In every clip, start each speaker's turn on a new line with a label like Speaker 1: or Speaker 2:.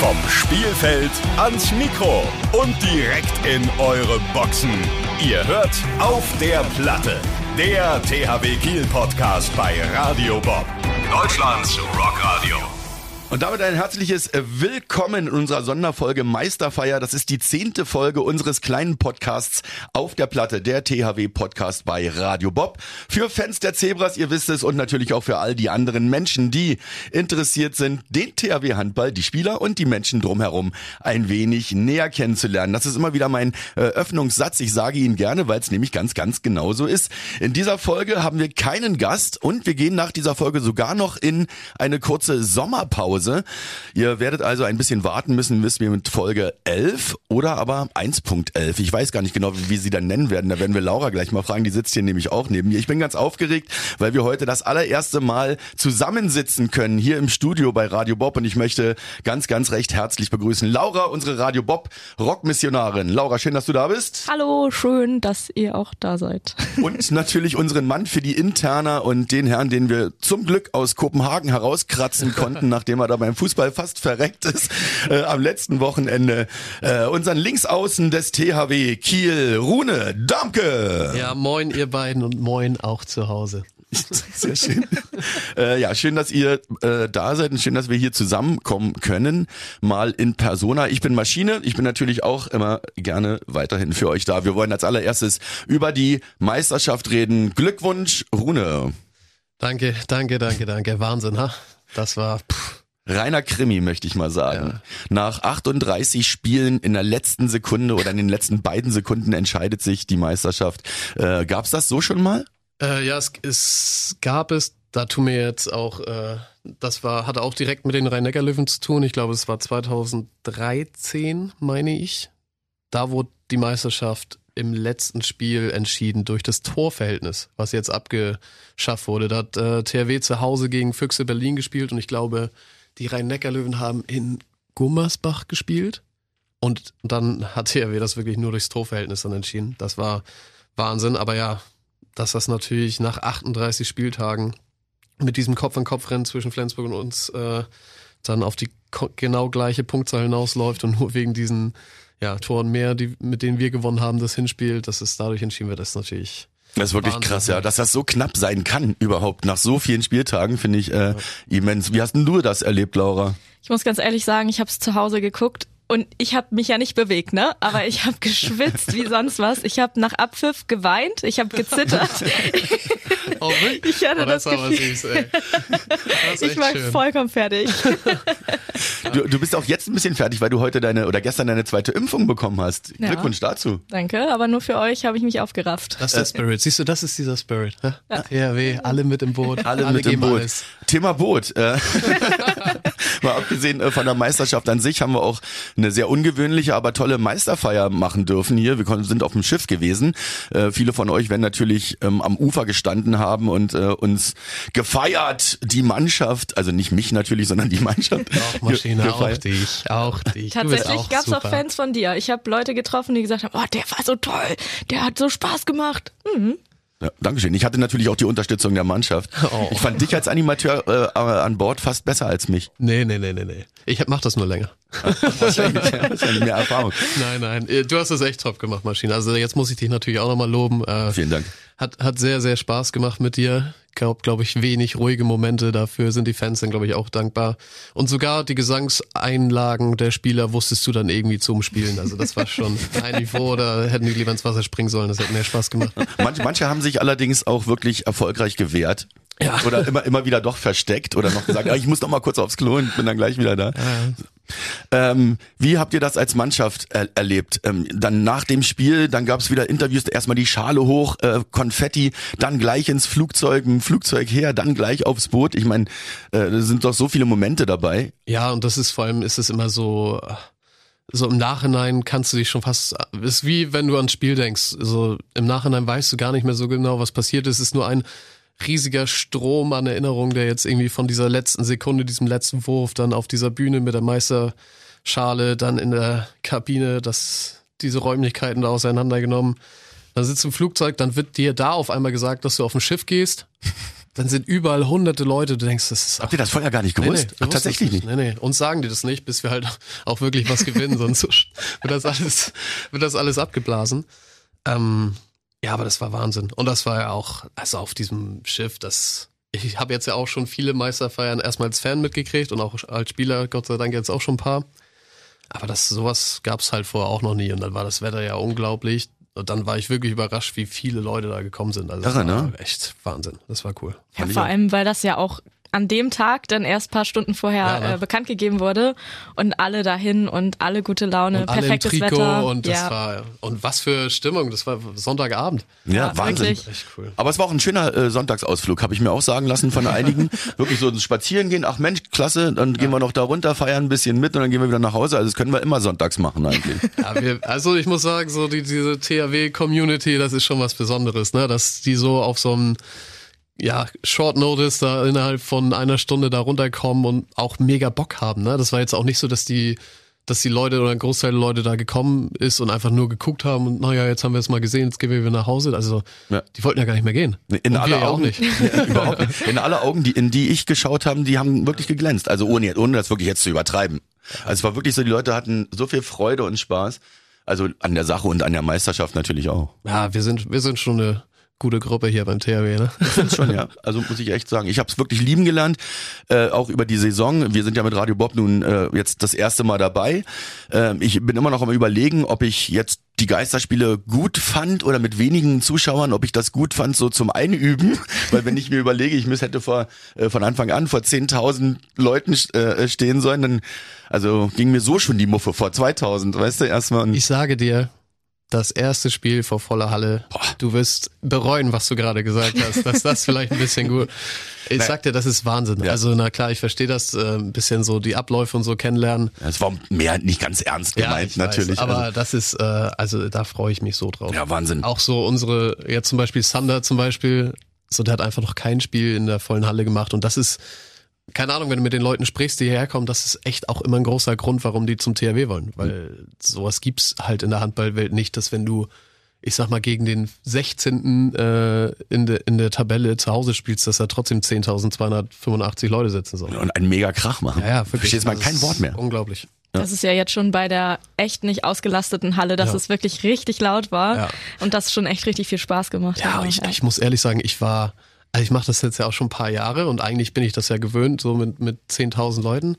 Speaker 1: Vom Spielfeld ans Mikro und direkt in eure Boxen. Ihr hört auf der Platte. Der THW Kiel Podcast bei Radio Bob. Deutschlands Rockradio.
Speaker 2: Und damit ein herzliches Willkommen in unserer Sonderfolge Meisterfeier. Das ist die zehnte Folge unseres kleinen Podcasts auf der Platte, der THW Podcast bei Radio Bob. Für Fans der Zebras, ihr wisst es, und natürlich auch für all die anderen Menschen, die interessiert sind, den THW Handball, die Spieler und die Menschen drumherum ein wenig näher kennenzulernen. Das ist immer wieder mein äh, Öffnungssatz. Ich sage ihn gerne, weil es nämlich ganz, ganz genau so ist. In dieser Folge haben wir keinen Gast und wir gehen nach dieser Folge sogar noch in eine kurze Sommerpause. Hause. Ihr werdet also ein bisschen warten müssen, wissen wir mit Folge 11 oder aber 1.11. Ich weiß gar nicht genau, wie sie dann nennen werden. Da werden wir Laura gleich mal fragen. Die sitzt hier nämlich auch neben mir. Ich bin ganz aufgeregt, weil wir heute das allererste Mal zusammensitzen können hier im Studio bei Radio Bob und ich möchte ganz, ganz recht herzlich begrüßen Laura, unsere Radio Bob Rockmissionarin. Laura, schön, dass du da bist.
Speaker 3: Hallo, schön, dass ihr auch da seid.
Speaker 2: Und natürlich unseren Mann für die Interna und den Herrn, den wir zum Glück aus Kopenhagen herauskratzen konnten, nachdem er er beim Fußball fast verreckt ist äh, am letzten Wochenende. Äh, unseren Linksaußen des THW Kiel, Rune Damke.
Speaker 4: Ja, moin ihr beiden und moin auch zu Hause.
Speaker 2: Sehr schön. äh, ja, schön, dass ihr äh, da seid und schön, dass wir hier zusammenkommen können. Mal in Persona. Ich bin Maschine. Ich bin natürlich auch immer gerne weiterhin für euch da. Wir wollen als allererstes über die Meisterschaft reden. Glückwunsch, Rune.
Speaker 4: Danke, danke, danke, danke. Wahnsinn, ha? Das war. Pff.
Speaker 2: Reiner Krimi, möchte ich mal sagen. Ja. Nach 38 Spielen in der letzten Sekunde oder in den letzten beiden Sekunden entscheidet sich die Meisterschaft. Äh, gab's das so schon mal?
Speaker 4: Äh, ja, es, es gab es. Da tun mir jetzt auch, äh, das war, hatte auch direkt mit den Rhein-Neckar-Löwen zu tun. Ich glaube, es war 2013, meine ich. Da wurde die Meisterschaft im letzten Spiel entschieden durch das Torverhältnis, was jetzt abgeschafft wurde. Da hat äh, THW zu Hause gegen Füchse Berlin gespielt und ich glaube, die Rhein-Neckar-Löwen haben in Gummersbach gespielt. Und dann hat THW das wirklich nur durchs Torverhältnis dann entschieden. Das war Wahnsinn. Aber ja, dass das natürlich nach 38 Spieltagen mit diesem Kopf-an-Kopf-Rennen zwischen Flensburg und uns äh, dann auf die genau gleiche Punktzahl hinausläuft und nur wegen diesen ja, Toren mehr, die, mit denen wir gewonnen haben, das Hinspiel, dass es dadurch entschieden wird, ist natürlich
Speaker 2: das ist wirklich Wahnsinn, krass, ja. Dass das so knapp sein kann überhaupt nach so vielen Spieltagen, finde ich äh, ja. immens. Wie hast denn du das erlebt, Laura?
Speaker 3: Ich muss ganz ehrlich sagen, ich habe es zu Hause geguckt und ich habe mich ja nicht bewegt, ne? Aber ich habe geschwitzt wie sonst was. Ich habe nach Abpfiff geweint, ich habe gezittert.
Speaker 4: oh,
Speaker 3: ich hatte oh, das, das Gefühl. Süß, ey. Das ich war schön. vollkommen fertig.
Speaker 2: Du, du bist auch jetzt ein bisschen fertig, weil du heute deine oder gestern deine zweite Impfung bekommen hast. Ja. Glückwunsch dazu.
Speaker 3: Danke, aber nur für euch habe ich mich aufgerafft.
Speaker 4: Das ist der Spirit. Siehst du, das ist dieser Spirit. Ja. THW, alle mit im Boot.
Speaker 2: Alle, alle mit im Boot. Alles. Thema Boot. Mal abgesehen äh, von der Meisterschaft an sich haben wir auch eine sehr ungewöhnliche, aber tolle Meisterfeier machen dürfen hier. Wir sind auf dem Schiff gewesen. Äh, viele von euch werden natürlich ähm, am Ufer gestanden haben und äh, uns gefeiert, die Mannschaft, also nicht mich natürlich, sondern die Mannschaft.
Speaker 4: Auch Maschine, gefeiert. auch dich, auch dich.
Speaker 3: Tatsächlich gab es auch Fans von dir. Ich habe Leute getroffen, die gesagt haben, oh, der war so toll, der hat so Spaß gemacht. Mhm.
Speaker 2: Ja, Dankeschön. Ich hatte natürlich auch die Unterstützung der Mannschaft. Oh. Ich fand dich als Animateur äh, an Bord fast besser als mich.
Speaker 4: Nee, nee, nee, nee, nee. Ich mach das nur länger.
Speaker 2: Wahrscheinlich mehr Erfahrung.
Speaker 4: Nein, nein. Äh, du hast das echt top gemacht, Maschine. Also jetzt muss ich dich natürlich auch nochmal loben.
Speaker 2: Äh, Vielen Dank.
Speaker 4: Hat, hat sehr, sehr Spaß gemacht mit dir. Gab, glaube ich, wenig ruhige Momente. Dafür sind die Fans dann, glaube ich, auch dankbar. Und sogar die Gesangseinlagen der Spieler wusstest du dann irgendwie zum Spielen. Also das war schon ein Niveau, da hätten die lieber ins Wasser springen sollen. Das hätte mehr Spaß gemacht.
Speaker 2: Manche, manche haben sich allerdings auch wirklich erfolgreich gewehrt. Ja. Oder immer, immer wieder doch versteckt oder noch gesagt, ja, ich muss doch mal kurz aufs Klo und bin dann gleich wieder da. Ja. Ähm, wie habt ihr das als Mannschaft er erlebt? Ähm, dann nach dem Spiel, dann gab es wieder Interviews, erstmal die Schale hoch, äh, Konfetti, dann gleich ins Flugzeug, ein Flugzeug her, dann gleich aufs Boot. Ich meine, äh, da sind doch so viele Momente dabei.
Speaker 4: Ja, und das ist vor allem, ist es immer so, so im Nachhinein kannst du dich schon fast, ist wie wenn du ans Spiel denkst. So im Nachhinein weißt du gar nicht mehr so genau, was passiert ist. Es ist nur ein riesiger Strom an Erinnerungen, der jetzt irgendwie von dieser letzten Sekunde, diesem letzten Wurf, dann auf dieser Bühne mit der Meisterschale, dann in der Kabine, das, diese Räumlichkeiten da auseinandergenommen. Dann sitzt du im Flugzeug, dann wird dir da auf einmal gesagt, dass du auf ein Schiff gehst. dann sind überall hunderte Leute, du denkst, das ist
Speaker 2: Habt ihr das vorher gar nicht
Speaker 4: Nee,
Speaker 2: gewusst?
Speaker 4: nee, wir
Speaker 2: Ach, tatsächlich nicht.
Speaker 4: Nee, nee. Uns sagen die das nicht, bis wir halt auch wirklich was gewinnen, sonst wird das alles, wird das alles abgeblasen. Ähm, ja, aber das war Wahnsinn. Und das war ja auch, also auf diesem Schiff, das, ich habe jetzt ja auch schon viele Meisterfeiern erstmal als Fan mitgekriegt und auch als Spieler, Gott sei Dank jetzt auch schon ein paar. Aber das, sowas gab's halt vorher auch noch nie. Und dann war das Wetter ja unglaublich. Und dann war ich wirklich überrascht, wie viele Leute da gekommen sind. Also das
Speaker 2: Irre,
Speaker 4: war
Speaker 2: ne?
Speaker 4: echt Wahnsinn. Das war cool.
Speaker 3: Ja, vor allem, weil das ja auch an dem Tag dann erst paar Stunden vorher
Speaker 4: Ja,
Speaker 3: äh, bekannt gegeben wurde und alle dahin und alle gute Laune,
Speaker 4: und alle im
Speaker 3: perfektes
Speaker 4: Trikot
Speaker 3: Wetter.
Speaker 4: und das
Speaker 3: ja.
Speaker 4: war und was für Stimmung, das war Sonntagabend.
Speaker 2: Ja,
Speaker 3: Ja,
Speaker 2: Wahnsinn.
Speaker 3: wirklich.
Speaker 4: Echt cool.
Speaker 2: Aber es war auch ein schöner äh, Sonntagsausflug, habe ich mir auch sagen lassen von einigen. Wirklich so ein Spazieren gehen, ach Mensch, klasse, dann gehen wir noch da runter, feiern ein bisschen mit und dann gehen wir wieder nach Hause. Also das können wir immer sonntags machen eigentlich.
Speaker 4: Ja, wir, also ich muss sagen, so die, diese THW-Community, das ist schon was Besonderes, ne? Dass die so auf so einem ja, Short Notice da innerhalb von einer Stunde da runterkommen und auch mega Bock haben, ne? Das war jetzt auch nicht so, dass die, dass die Leute oder ein Großteil der Leute da gekommen ist und einfach nur geguckt haben und naja, jetzt haben wir es mal gesehen, jetzt gehen wir wieder nach Hause. Also
Speaker 2: Ja.
Speaker 4: die wollten ja gar nicht mehr gehen.
Speaker 2: In alle Augen
Speaker 4: nicht.
Speaker 2: Überhaupt nicht. In alle Augen, die, in die ich geschaut haben, die haben wirklich geglänzt. Also ohne, ohne das wirklich jetzt zu übertreiben. Also es war wirklich so, die Leute hatten so viel Freude und Spaß. Also an der Sache und an der Meisterschaft natürlich auch.
Speaker 4: Ja, wir sind, wir sind schon eine gute Gruppe hier beim THW, ne?
Speaker 2: Ich find's schon, ja. Also muss ich echt sagen. Ich habe es wirklich lieben gelernt, äh, auch über die Saison. Wir sind ja mit Radio Bob nun äh, jetzt das erste Mal dabei. Ähm, ich bin immer noch am überlegen, ob ich jetzt die Geisterspiele gut fand oder mit wenigen Zuschauern, ob ich das gut fand, so zum Einüben. Weil wenn ich mir überlege, ich müß, hätte vor, äh, von Anfang an vor 10.000 Leuten äh, stehen sollen, dann also ging mir so schon die Muffe vor 2000, weißt du, erstmal.
Speaker 4: Ich sage dir, das erste Spiel vor voller Halle, du wirst bereuen, was du gerade gesagt hast, dass das vielleicht ein bisschen gut. Ich sag dir, das ist Wahnsinn.
Speaker 2: Ja.
Speaker 4: Also na klar, ich verstehe das, äh, ein bisschen so die Abläufe und so kennenlernen.
Speaker 2: Es war mehr nicht ganz ernst gemeint,
Speaker 4: ich
Speaker 2: natürlich.
Speaker 4: Weiß, aber
Speaker 2: also,
Speaker 4: das ist, äh, also da freue ich mich so drauf.
Speaker 2: ja, Wahnsinn.
Speaker 4: Auch so unsere, jetzt zum Beispiel Sander zum Beispiel, so der hat einfach noch kein Spiel in der vollen Halle gemacht und das ist, keine Ahnung, wenn du mit den Leuten sprichst, die hierher kommen, das ist echt auch immer ein großer Grund, warum die zum THW wollen, weil sowas gibt's halt in der Handballwelt nicht, dass wenn du, ich sag mal, gegen den 16. Äh, in, de, in der Tabelle zu Hause spielst, dass da trotzdem 10.285 Leute sitzen sollen.
Speaker 2: Und einen mega Krach machen.
Speaker 4: Ja, ja, wirklich.
Speaker 2: Verstehst mal kein Wort mehr.
Speaker 4: Unglaublich.
Speaker 3: Das ist ja jetzt schon bei der echt nicht ausgelasteten Halle, dass
Speaker 4: Ja.
Speaker 3: es wirklich richtig laut war
Speaker 4: Ja.
Speaker 3: und das schon echt richtig viel Spaß gemacht
Speaker 4: Ja,
Speaker 3: hat.
Speaker 4: ich, ich muss ehrlich sagen, ich war, also ich mache das jetzt ja auch schon ein paar Jahre und eigentlich bin ich das ja gewöhnt, so mit, mit 10.000 Leuten.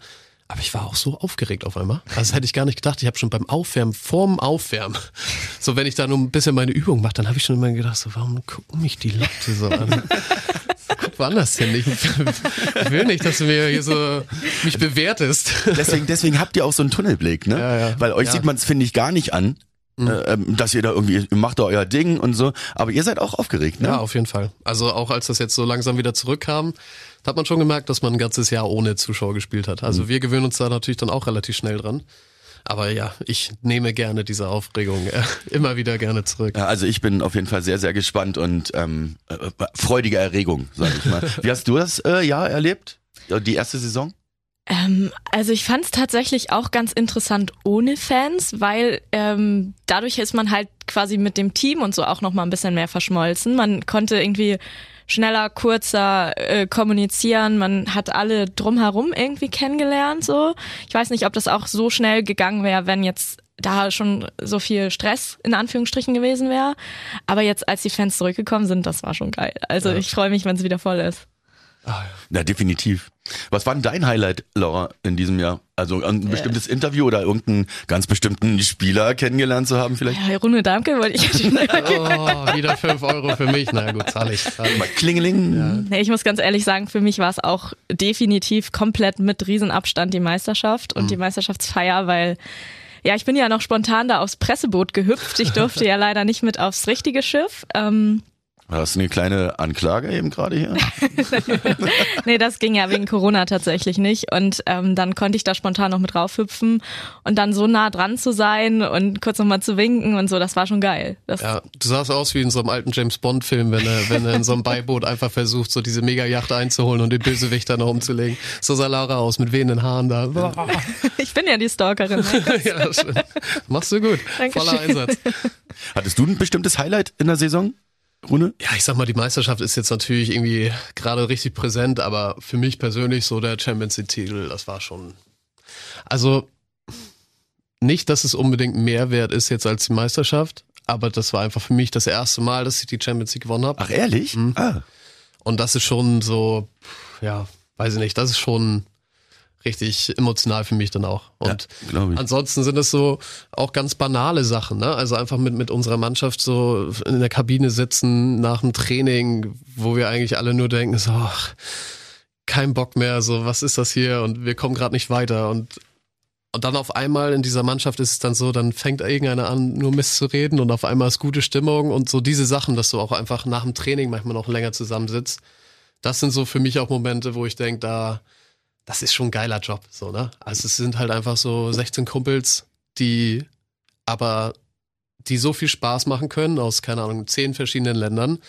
Speaker 4: Aber ich war auch so aufgeregt auf einmal. Also das hätte ich gar nicht gedacht. Ich habe schon beim Aufwärmen, vorm Aufwärmen, so wenn ich da nur ein bisschen meine Übung mache, dann habe ich schon immer gedacht, so, warum gucken mich die Leute so an? Guck woanders hin. Ich, ich will nicht, dass du mir hier so mich bewertest.
Speaker 2: Deswegen, deswegen habt ihr auch so einen Tunnelblick, ne?
Speaker 4: Ja, ja.
Speaker 2: Weil euch
Speaker 4: Ja.
Speaker 2: sieht man es, finde ich, gar nicht an, äh, ähm, dass ihr da irgendwie, ihr macht da euer Ding und so. Aber ihr seid auch aufgeregt, ne?
Speaker 4: Ja, auf jeden Fall. Also auch als das jetzt so langsam wieder zurückkam, hat man schon gemerkt, dass man ein ganzes Jahr ohne Zuschauer gespielt hat. Also wir gewöhnen uns da natürlich dann auch relativ schnell dran. Aber ja, ich nehme gerne diese Aufregung äh, immer wieder gerne zurück.
Speaker 2: Ja, also ich bin auf jeden Fall sehr, sehr gespannt und ähm, äh, freudige Erregung, sage ich mal. Wie hast du das äh, Jahr erlebt? Die erste Saison?
Speaker 3: Ähm, also ich fand es tatsächlich auch ganz interessant ohne Fans, weil ähm, dadurch ist man halt quasi mit dem Team und so auch noch mal ein bisschen mehr verschmolzen. Man konnte irgendwie schneller, kurzer äh, kommunizieren. Man hat alle drumherum irgendwie kennengelernt. So, ich weiß nicht, ob das auch so schnell gegangen wäre, wenn jetzt da schon so viel Stress in Anführungsstrichen gewesen wäre. Aber jetzt, als die Fans zurückgekommen sind, das war schon geil. Also ich freue mich, wenn es wieder voll ist.
Speaker 2: Na, definitiv. Was war denn dein Highlight, Laura, in diesem Jahr? Also ein bestimmtes Interview oder irgendeinen ganz bestimmten Spieler kennengelernt zu haben vielleicht?
Speaker 3: Ja, Rune Damke wollte ich
Speaker 4: Oh, wieder fünf Euro für mich. Na gut, zahle ich. Zahl ich.
Speaker 2: Mal Klingeling.
Speaker 3: Nee, ich muss ganz ehrlich sagen, für mich war es auch definitiv komplett mit Riesenabstand die Meisterschaft und die Meisterschaftsfeier, weil ja, ich bin ja noch spontan da aufs Presseboot gehüpft. Ich durfte ja leider nicht mit aufs richtige Schiff. Ähm,
Speaker 2: War das eine kleine Anklage eben gerade hier?
Speaker 3: nee, das ging ja wegen Corona tatsächlich nicht. Und ähm, dann konnte ich da spontan noch mit raufhüpfen und dann so nah dran zu sein und kurz nochmal zu winken und so, das war schon geil. Das,
Speaker 4: Ja, du sahst aus wie in so einem alten James Bond Film, wenn er, wenn er in so einem Beiboot einfach versucht, so diese Megajacht einzuholen und den Bösewicht dann noch umzulegen. So sah Lara aus mit wehenden Haaren da.
Speaker 3: Ich bin ja die Stalkerin.
Speaker 4: ja, schön. Machst du gut.
Speaker 3: Dankeschön.
Speaker 4: Voller Einsatz.
Speaker 2: Hattest du ein bestimmtes Highlight in der Saison? Rune?
Speaker 4: Ja, ich sag mal, die Meisterschaft ist jetzt natürlich irgendwie gerade richtig präsent, aber für mich persönlich so der Champions League-Titel, das war schon. Also nicht, dass es unbedingt mehr wert ist jetzt als die Meisterschaft, aber das war einfach für mich das erste Mal, dass ich die Champions League gewonnen habe.
Speaker 2: Ach, ehrlich?
Speaker 4: Mhm.
Speaker 2: Ah.
Speaker 4: Und das ist schon so, ja, weiß ich nicht, das ist schon richtig emotional für mich dann auch. Und
Speaker 2: ja,
Speaker 4: ansonsten sind es so auch ganz banale Sachen, ne? Also einfach mit, mit unserer Mannschaft so in der Kabine sitzen nach dem Training, wo wir eigentlich alle nur denken, so, ach, kein Bock mehr, so, was ist das hier? Und wir kommen gerade nicht weiter. Und und dann auf einmal in dieser Mannschaft ist es dann so, dann fängt irgendeiner an, nur Mist zu reden und auf einmal ist gute Stimmung und so diese Sachen, dass du auch einfach nach dem Training manchmal noch länger zusammensitzt. Das sind so für mich auch Momente, wo ich denke, da, das ist schon ein geiler Job, so, ne? Also es sind halt einfach so 16 Kumpels, die aber, die so viel Spaß machen können aus, keine Ahnung, zehn verschiedenen Ländern,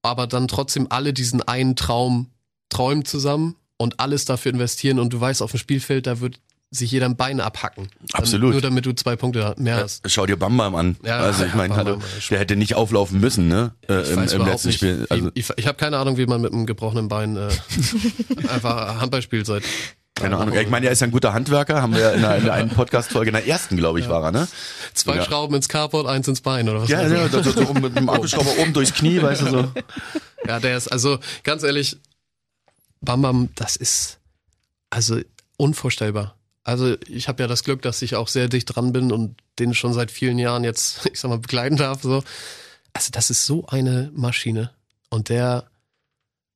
Speaker 4: aber dann trotzdem alle diesen einen Traum träumen zusammen und alles dafür investieren und du weißt, auf dem Spielfeld, da wird sich jeder ein Bein abhacken.
Speaker 2: Absolut.
Speaker 4: Dann, nur damit du zwei Punkte mehr hast.
Speaker 2: Schau dir Bam Bam an.
Speaker 4: Ja,
Speaker 2: also ich
Speaker 4: ja,
Speaker 2: meine, hallo, der hätte nicht auflaufen müssen, ne? Äh,
Speaker 4: Ich
Speaker 2: im, im letzten
Speaker 4: nicht,
Speaker 2: Spiel. Also,
Speaker 4: wie, ich ich habe keine Ahnung, wie man mit einem gebrochenen Bein äh, einfach Handball spielt seit.
Speaker 2: keine Ahnung. Ja, Ich meine, er ist ja ein guter Handwerker, haben wir ja in in der einen Podcast-Folge, in der ersten, glaube ich, war er, ne?
Speaker 4: Zwei
Speaker 2: Ja.
Speaker 4: Schrauben ins Carport, eins ins Bein oder was?
Speaker 2: Ja,
Speaker 4: ich.
Speaker 2: ja, so, so, so mit dem Akkuschrauber oben durchs Knie, weißt du so.
Speaker 4: Ja, der ist, also ganz ehrlich, Bam Bam, das ist also unvorstellbar. Also ich habe ja das Glück, dass ich auch sehr dicht dran bin und den schon seit vielen Jahren jetzt, ich sag mal, begleiten darf. So. Also das ist so eine Maschine. Und der,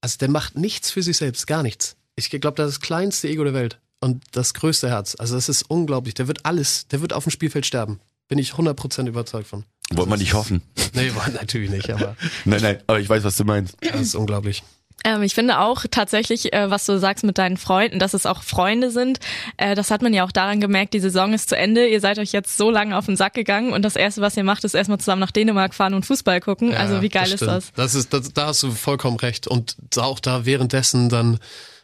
Speaker 4: also der macht nichts für sich selbst, gar nichts. Ich glaube, das ist das kleinste Ego der Welt und das größte Herz. Also das ist unglaublich. Der wird alles, der wird auf dem Spielfeld sterben. Bin ich 100% überzeugt von.
Speaker 2: Wollte man nicht hoffen.
Speaker 4: Nee, natürlich nicht, aber
Speaker 2: Nein, nein, aber ich weiß, was du meinst.
Speaker 4: das ist unglaublich.
Speaker 3: Ähm, ich finde auch tatsächlich, äh, was du sagst mit deinen Freunden, dass es auch Freunde sind. Äh, das hat man ja auch daran gemerkt, die Saison ist zu Ende. Ihr seid euch jetzt so lange auf den Sack gegangen und das Erste, was ihr macht, ist erstmal zusammen nach Dänemark fahren und Fußball gucken.
Speaker 4: Ja,
Speaker 3: also wie geil ist
Speaker 4: stimmt.
Speaker 3: das?
Speaker 4: Das ist, das, da hast du vollkommen recht. Und auch da währenddessen dann,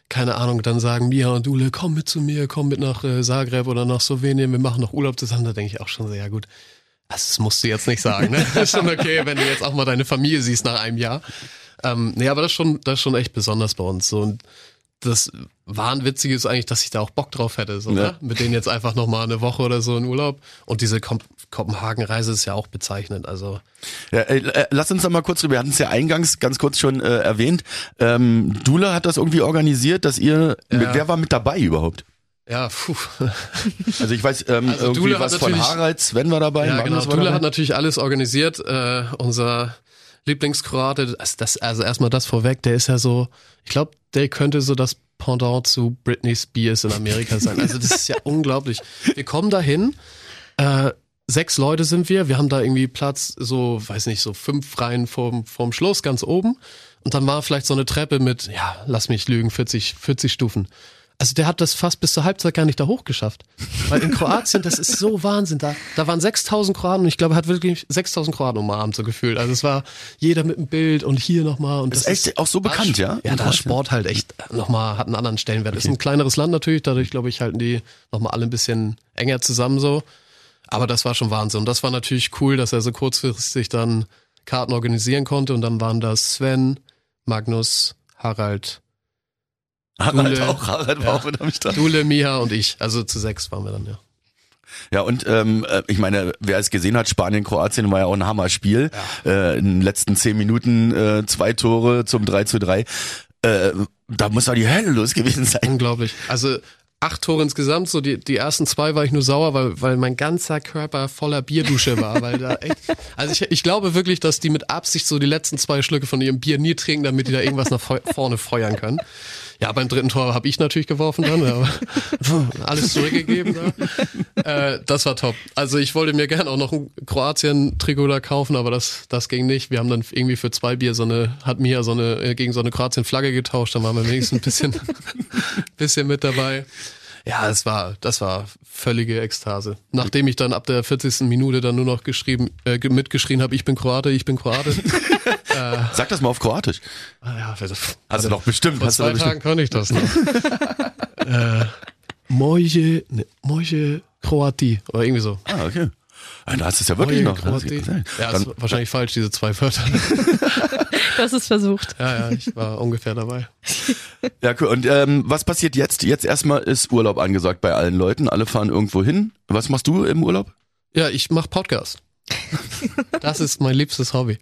Speaker 4: keine Ahnung, dann sagen Mia und Ule, komm mit zu mir, komm mit nach äh, Zagreb oder nach Slowenien, wir machen noch Urlaub zusammen. Da denke ich auch schon so, ja gut. Also, das musst du jetzt nicht sagen, ne? Das ist schon okay, wenn du jetzt auch mal deine Familie siehst nach einem Jahr. Ähm, nee, aber das ist schon, das ist schon echt besonders bei uns. So, und das Wahnwitzige ist eigentlich, dass ich da auch Bock drauf hätte. So,
Speaker 2: Ja.
Speaker 4: ne? Mit denen jetzt einfach nochmal eine Woche oder so in Urlaub. Und diese Kom Kopenhagen-Reise ist ja auch bezeichnend. Also,
Speaker 2: Ja, äh, äh, lass uns doch mal kurz, wir hatten es ja eingangs ganz kurz schon äh, erwähnt. Ähm, Dula hat das irgendwie organisiert, dass ihr, mit, wer war mit dabei überhaupt?
Speaker 4: ja, puh.
Speaker 2: Also ich weiß, ähm,
Speaker 4: Also
Speaker 2: irgendwie
Speaker 4: Dula
Speaker 2: was von Harald, Sven war dabei,
Speaker 4: Ja, genau. Dula
Speaker 2: dabei.
Speaker 4: hat natürlich alles organisiert. Äh, unser Lieblingskroate, also, das, also erstmal das vorweg, der ist ja so, ich glaube, der könnte so das Pendant zu Britney Spears in Amerika sein. Also das ist ja unglaublich. Wir kommen dahin, äh, sechs Leute sind wir, wir haben da irgendwie Platz, so, weiß nicht, so fünf Reihen vorm, vorm Schluss, ganz oben. Und dann war vielleicht so eine Treppe mit, ja, lass mich lügen, 40, 40 Stufen. Also der hat das fast bis zur Halbzeit gar nicht da hochgeschafft. Weil in Kroatien, das ist so Wahnsinn. Da, da waren 6000 Kroaten und ich glaube, er hat wirklich 6000 Kroaten umarmt, so gefühlt. Also es war jeder mit einem Bild und hier nochmal. Und
Speaker 2: Ist
Speaker 4: das
Speaker 2: echt auch so bekannt, ja?
Speaker 4: Ja, da ist Sport halt echt nochmal, hat einen anderen Stellenwert. Ist ein kleineres Land natürlich, dadurch glaube ich, halten die nochmal alle ein bisschen enger zusammen so. Aber das war schon Wahnsinn. Und das war natürlich cool, dass er so kurzfristig dann Karten organisieren konnte. Und dann waren das Sven, Magnus, Harald,
Speaker 2: Harald
Speaker 4: Dule.
Speaker 2: auch, Harald war
Speaker 4: Ja.
Speaker 2: auch mit am Start.
Speaker 4: Dule, Miha und ich. Also zu sechs waren wir dann, ja.
Speaker 2: Ja, und ähm, äh, ich meine, wer es gesehen hat, Spanien, Kroatien war ja auch ein Hammerspiel. Äh, in den letzten zehn Minuten äh, zwei Tore zum 3 zu 3. Äh, da muss doch die Hölle los gewesen sein.
Speaker 4: Unglaublich. Also acht Tore insgesamt. So die, die ersten zwei war ich nur sauer, weil, weil mein ganzer Körper voller Bierdusche war. Weil da echt, also ich, ich glaube wirklich, dass die mit Absicht so die letzten zwei Schlücke von ihrem Bier nie trinken, damit die da irgendwas nach vorne feuern können. Ja, beim dritten Tor habe ich natürlich geworfen dann, aber alles zurückgegeben. Da. Äh, das war top. Also ich wollte mir gerne auch noch ein Kroatien-Trikot da kaufen, aber das, das ging nicht. Wir haben dann irgendwie für zwei Bier so eine, hat Mia so eine, äh, gegen so eine Kroatien-Flagge getauscht, dann waren wir wenigstens ein bisschen, bisschen mit dabei. Ja, es war, das war völlige Ekstase. Nachdem ich dann ab der 40. Minute dann nur noch geschrieben, äh, ge- mitgeschrien habe, ich bin Kroate, ich bin Kroate.
Speaker 2: Sag das mal auf Kroatisch.
Speaker 4: Ah, ja, also,
Speaker 2: Hast du doch bestimmt.
Speaker 4: vor
Speaker 2: Hast du
Speaker 4: zwei Tagen
Speaker 2: bestimmt.
Speaker 4: konnte ich das noch. äh, Moje, ne, Moje Kroati oder irgendwie so.
Speaker 2: Ah, okay. Du hast es ja wirklich noch.
Speaker 4: Ja,
Speaker 2: Dann,
Speaker 4: ist wahrscheinlich falsch, diese zwei Wörter.
Speaker 3: Du hast es versucht.
Speaker 4: ja, ja, ich war ungefähr dabei.
Speaker 2: ja, cool. Und ähm, was passiert jetzt? Jetzt erstmal ist Urlaub angesagt bei allen Leuten. Alle fahren irgendwo hin. Was machst du im Urlaub?
Speaker 4: Ja, ich mach Podcast. Das ist mein liebstes Hobby.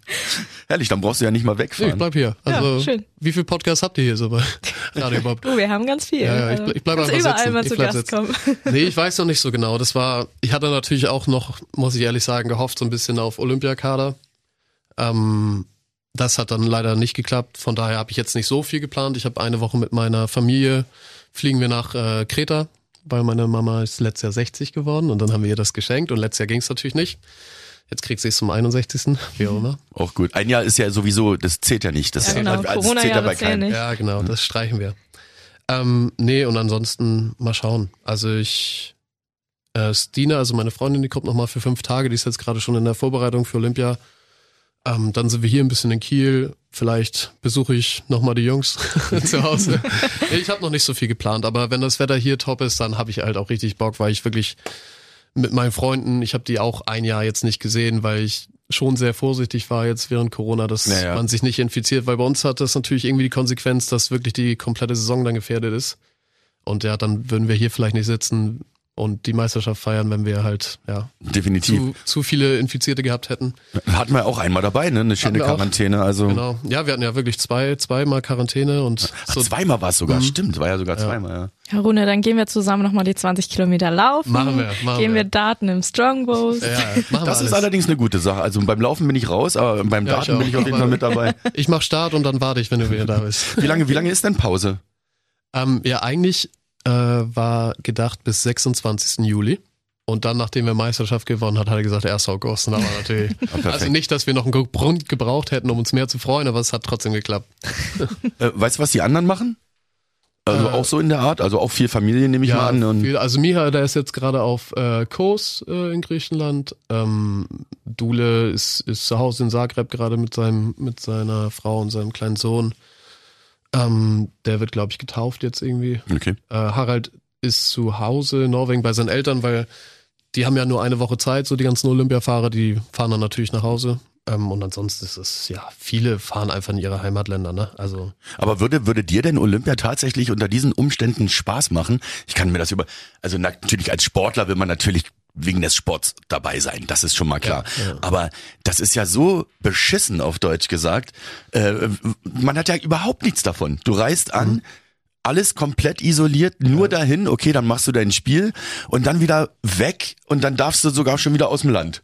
Speaker 2: Herrlich, dann brauchst du ja nicht mal
Speaker 4: Nee, ich
Speaker 2: wegfahren.
Speaker 4: bleib hier. Also,
Speaker 3: schön.
Speaker 4: wie viel Podcasts habt ihr hier so bei Radio Bob?
Speaker 3: Oh, wir haben ganz viel.
Speaker 4: Ja, ja, ich
Speaker 3: Also,
Speaker 4: ich bleib einfach
Speaker 3: überall
Speaker 4: sitzen.
Speaker 3: mal
Speaker 4: Ich
Speaker 3: zu
Speaker 4: bleib
Speaker 3: Gast
Speaker 4: sitzen.
Speaker 3: kommen.
Speaker 4: Nee, ich weiß noch nicht so genau. Das war, ich hatte natürlich auch noch, muss ich ehrlich sagen, gehofft so ein bisschen auf Olympiakader. Ähm, das hat dann leider nicht geklappt. Von daher habe ich jetzt nicht so viel geplant. Ich habe eine Woche mit meiner Familie, fliegen wir nach äh, Kreta, weil meine Mama ist letztes Jahr 60 geworden und dann haben wir ihr das geschenkt und letztes Jahr ging es natürlich nicht. Jetzt kriegt sie es zum 61. Wie auch immer.
Speaker 2: Auch gut. Ein Jahr ist ja sowieso, das zählt ja nicht. Das
Speaker 3: Ja, genau.
Speaker 2: also, das
Speaker 3: Corona-Jahre
Speaker 2: bei
Speaker 3: zählen
Speaker 2: keinem.
Speaker 3: nicht.
Speaker 4: Ja, genau, das streichen wir. Ähm, nee, und ansonsten mal schauen. Also ich, äh, Stina, also meine Freundin, die kommt nochmal für fünf Tage, die ist jetzt gerade schon in der Vorbereitung für Olympia. Ähm, dann sind wir hier ein bisschen in Kiel. Vielleicht besuche ich nochmal die Jungs zu Hause. ich habe noch nicht so viel geplant, aber wenn das Wetter hier top ist, dann habe ich halt auch richtig Bock, weil ich wirklich mit meinen Freunden, ich habe die auch ein Jahr jetzt nicht gesehen, weil ich schon sehr vorsichtig war jetzt während Corona, dass
Speaker 2: Ja, ja.
Speaker 4: man sich nicht infiziert, weil bei uns hat das natürlich irgendwie die Konsequenz, dass wirklich die komplette Saison dann gefährdet ist. Und ja, dann würden wir hier vielleicht nicht sitzen und die Meisterschaft feiern, wenn wir halt ja
Speaker 2: Definitiv.
Speaker 4: zu, zu viele Infizierte gehabt hätten.
Speaker 2: Hatten wir auch einmal dabei, ne? Eine schöne
Speaker 4: auch.
Speaker 2: Quarantäne. Also
Speaker 4: Genau. Ja, wir hatten ja wirklich zwei, zweimal Quarantäne und
Speaker 2: Ach,
Speaker 4: so.
Speaker 2: zweimal war es sogar.
Speaker 4: Mhm.
Speaker 2: Stimmt, war ja sogar zweimal. Ja.
Speaker 3: Ja, Rune, dann gehen wir zusammen nochmal die 20 Kilometer laufen.
Speaker 4: Machen wir, machen
Speaker 3: Gehen wir
Speaker 4: wir.
Speaker 3: Daten im Strongbows.
Speaker 4: Ja, machen
Speaker 2: Das
Speaker 4: wir
Speaker 2: ist allerdings eine gute Sache. Also beim Laufen bin ich raus, aber beim
Speaker 4: Ja,
Speaker 2: Daten
Speaker 4: ich
Speaker 2: bin ich
Speaker 4: auch.
Speaker 2: auf jeden Fall mit dabei.
Speaker 4: Ich mach Start und dann warte ich, wenn du wieder da bist.
Speaker 2: Wie lange, wie lange ist denn Pause?
Speaker 4: Ähm, ja, eigentlich äh, war gedacht bis 26. Juli. Und dann, nachdem wir Meisterschaft gewonnen hat, hat er gesagt 1. August. Und war natürlich.
Speaker 2: perfekt.
Speaker 4: also nicht, dass wir noch einen Grund gebraucht hätten, um uns mehr zu freuen, aber es hat trotzdem geklappt.
Speaker 2: Äh, weißt du, was die anderen machen? Also
Speaker 4: Äh,
Speaker 2: auch so in der Art? Also auch viel Familie nehme ich mal an. Und
Speaker 4: viel, also Miha, der ist jetzt gerade auf äh, Kos äh, in Griechenland. Ähm, Dule ist, ist zu Hause in Zagreb gerade mit seinem mit seiner Frau und seinem kleinen Sohn. Ähm, der wird, glaube ich, getauft jetzt irgendwie.
Speaker 2: okay.
Speaker 4: Äh, Harald ist zu Hause in Norwegen bei seinen Eltern, weil die haben ja nur eine Woche Zeit, so die ganzen Olympiafahrer, die fahren dann natürlich nach Hause. Ähm, und ansonsten ist es, ja, viele fahren einfach in ihre Heimatländer, ne? Also,
Speaker 2: Aber würde, würde dir denn Olympia tatsächlich unter diesen Umständen Spaß machen? Ich kann mir das über, also natürlich als Sportler will man natürlich wegen des Sports dabei sein, das ist schon mal klar.
Speaker 4: Ja, ja.
Speaker 2: Aber das ist ja so beschissen auf Deutsch gesagt. Äh, man hat ja überhaupt nichts davon. Du reist an,
Speaker 4: Mhm.
Speaker 2: alles komplett isoliert, nur dahin, okay, dann machst du dein Spiel und dann wieder weg und dann darfst du sogar schon wieder aus dem Land.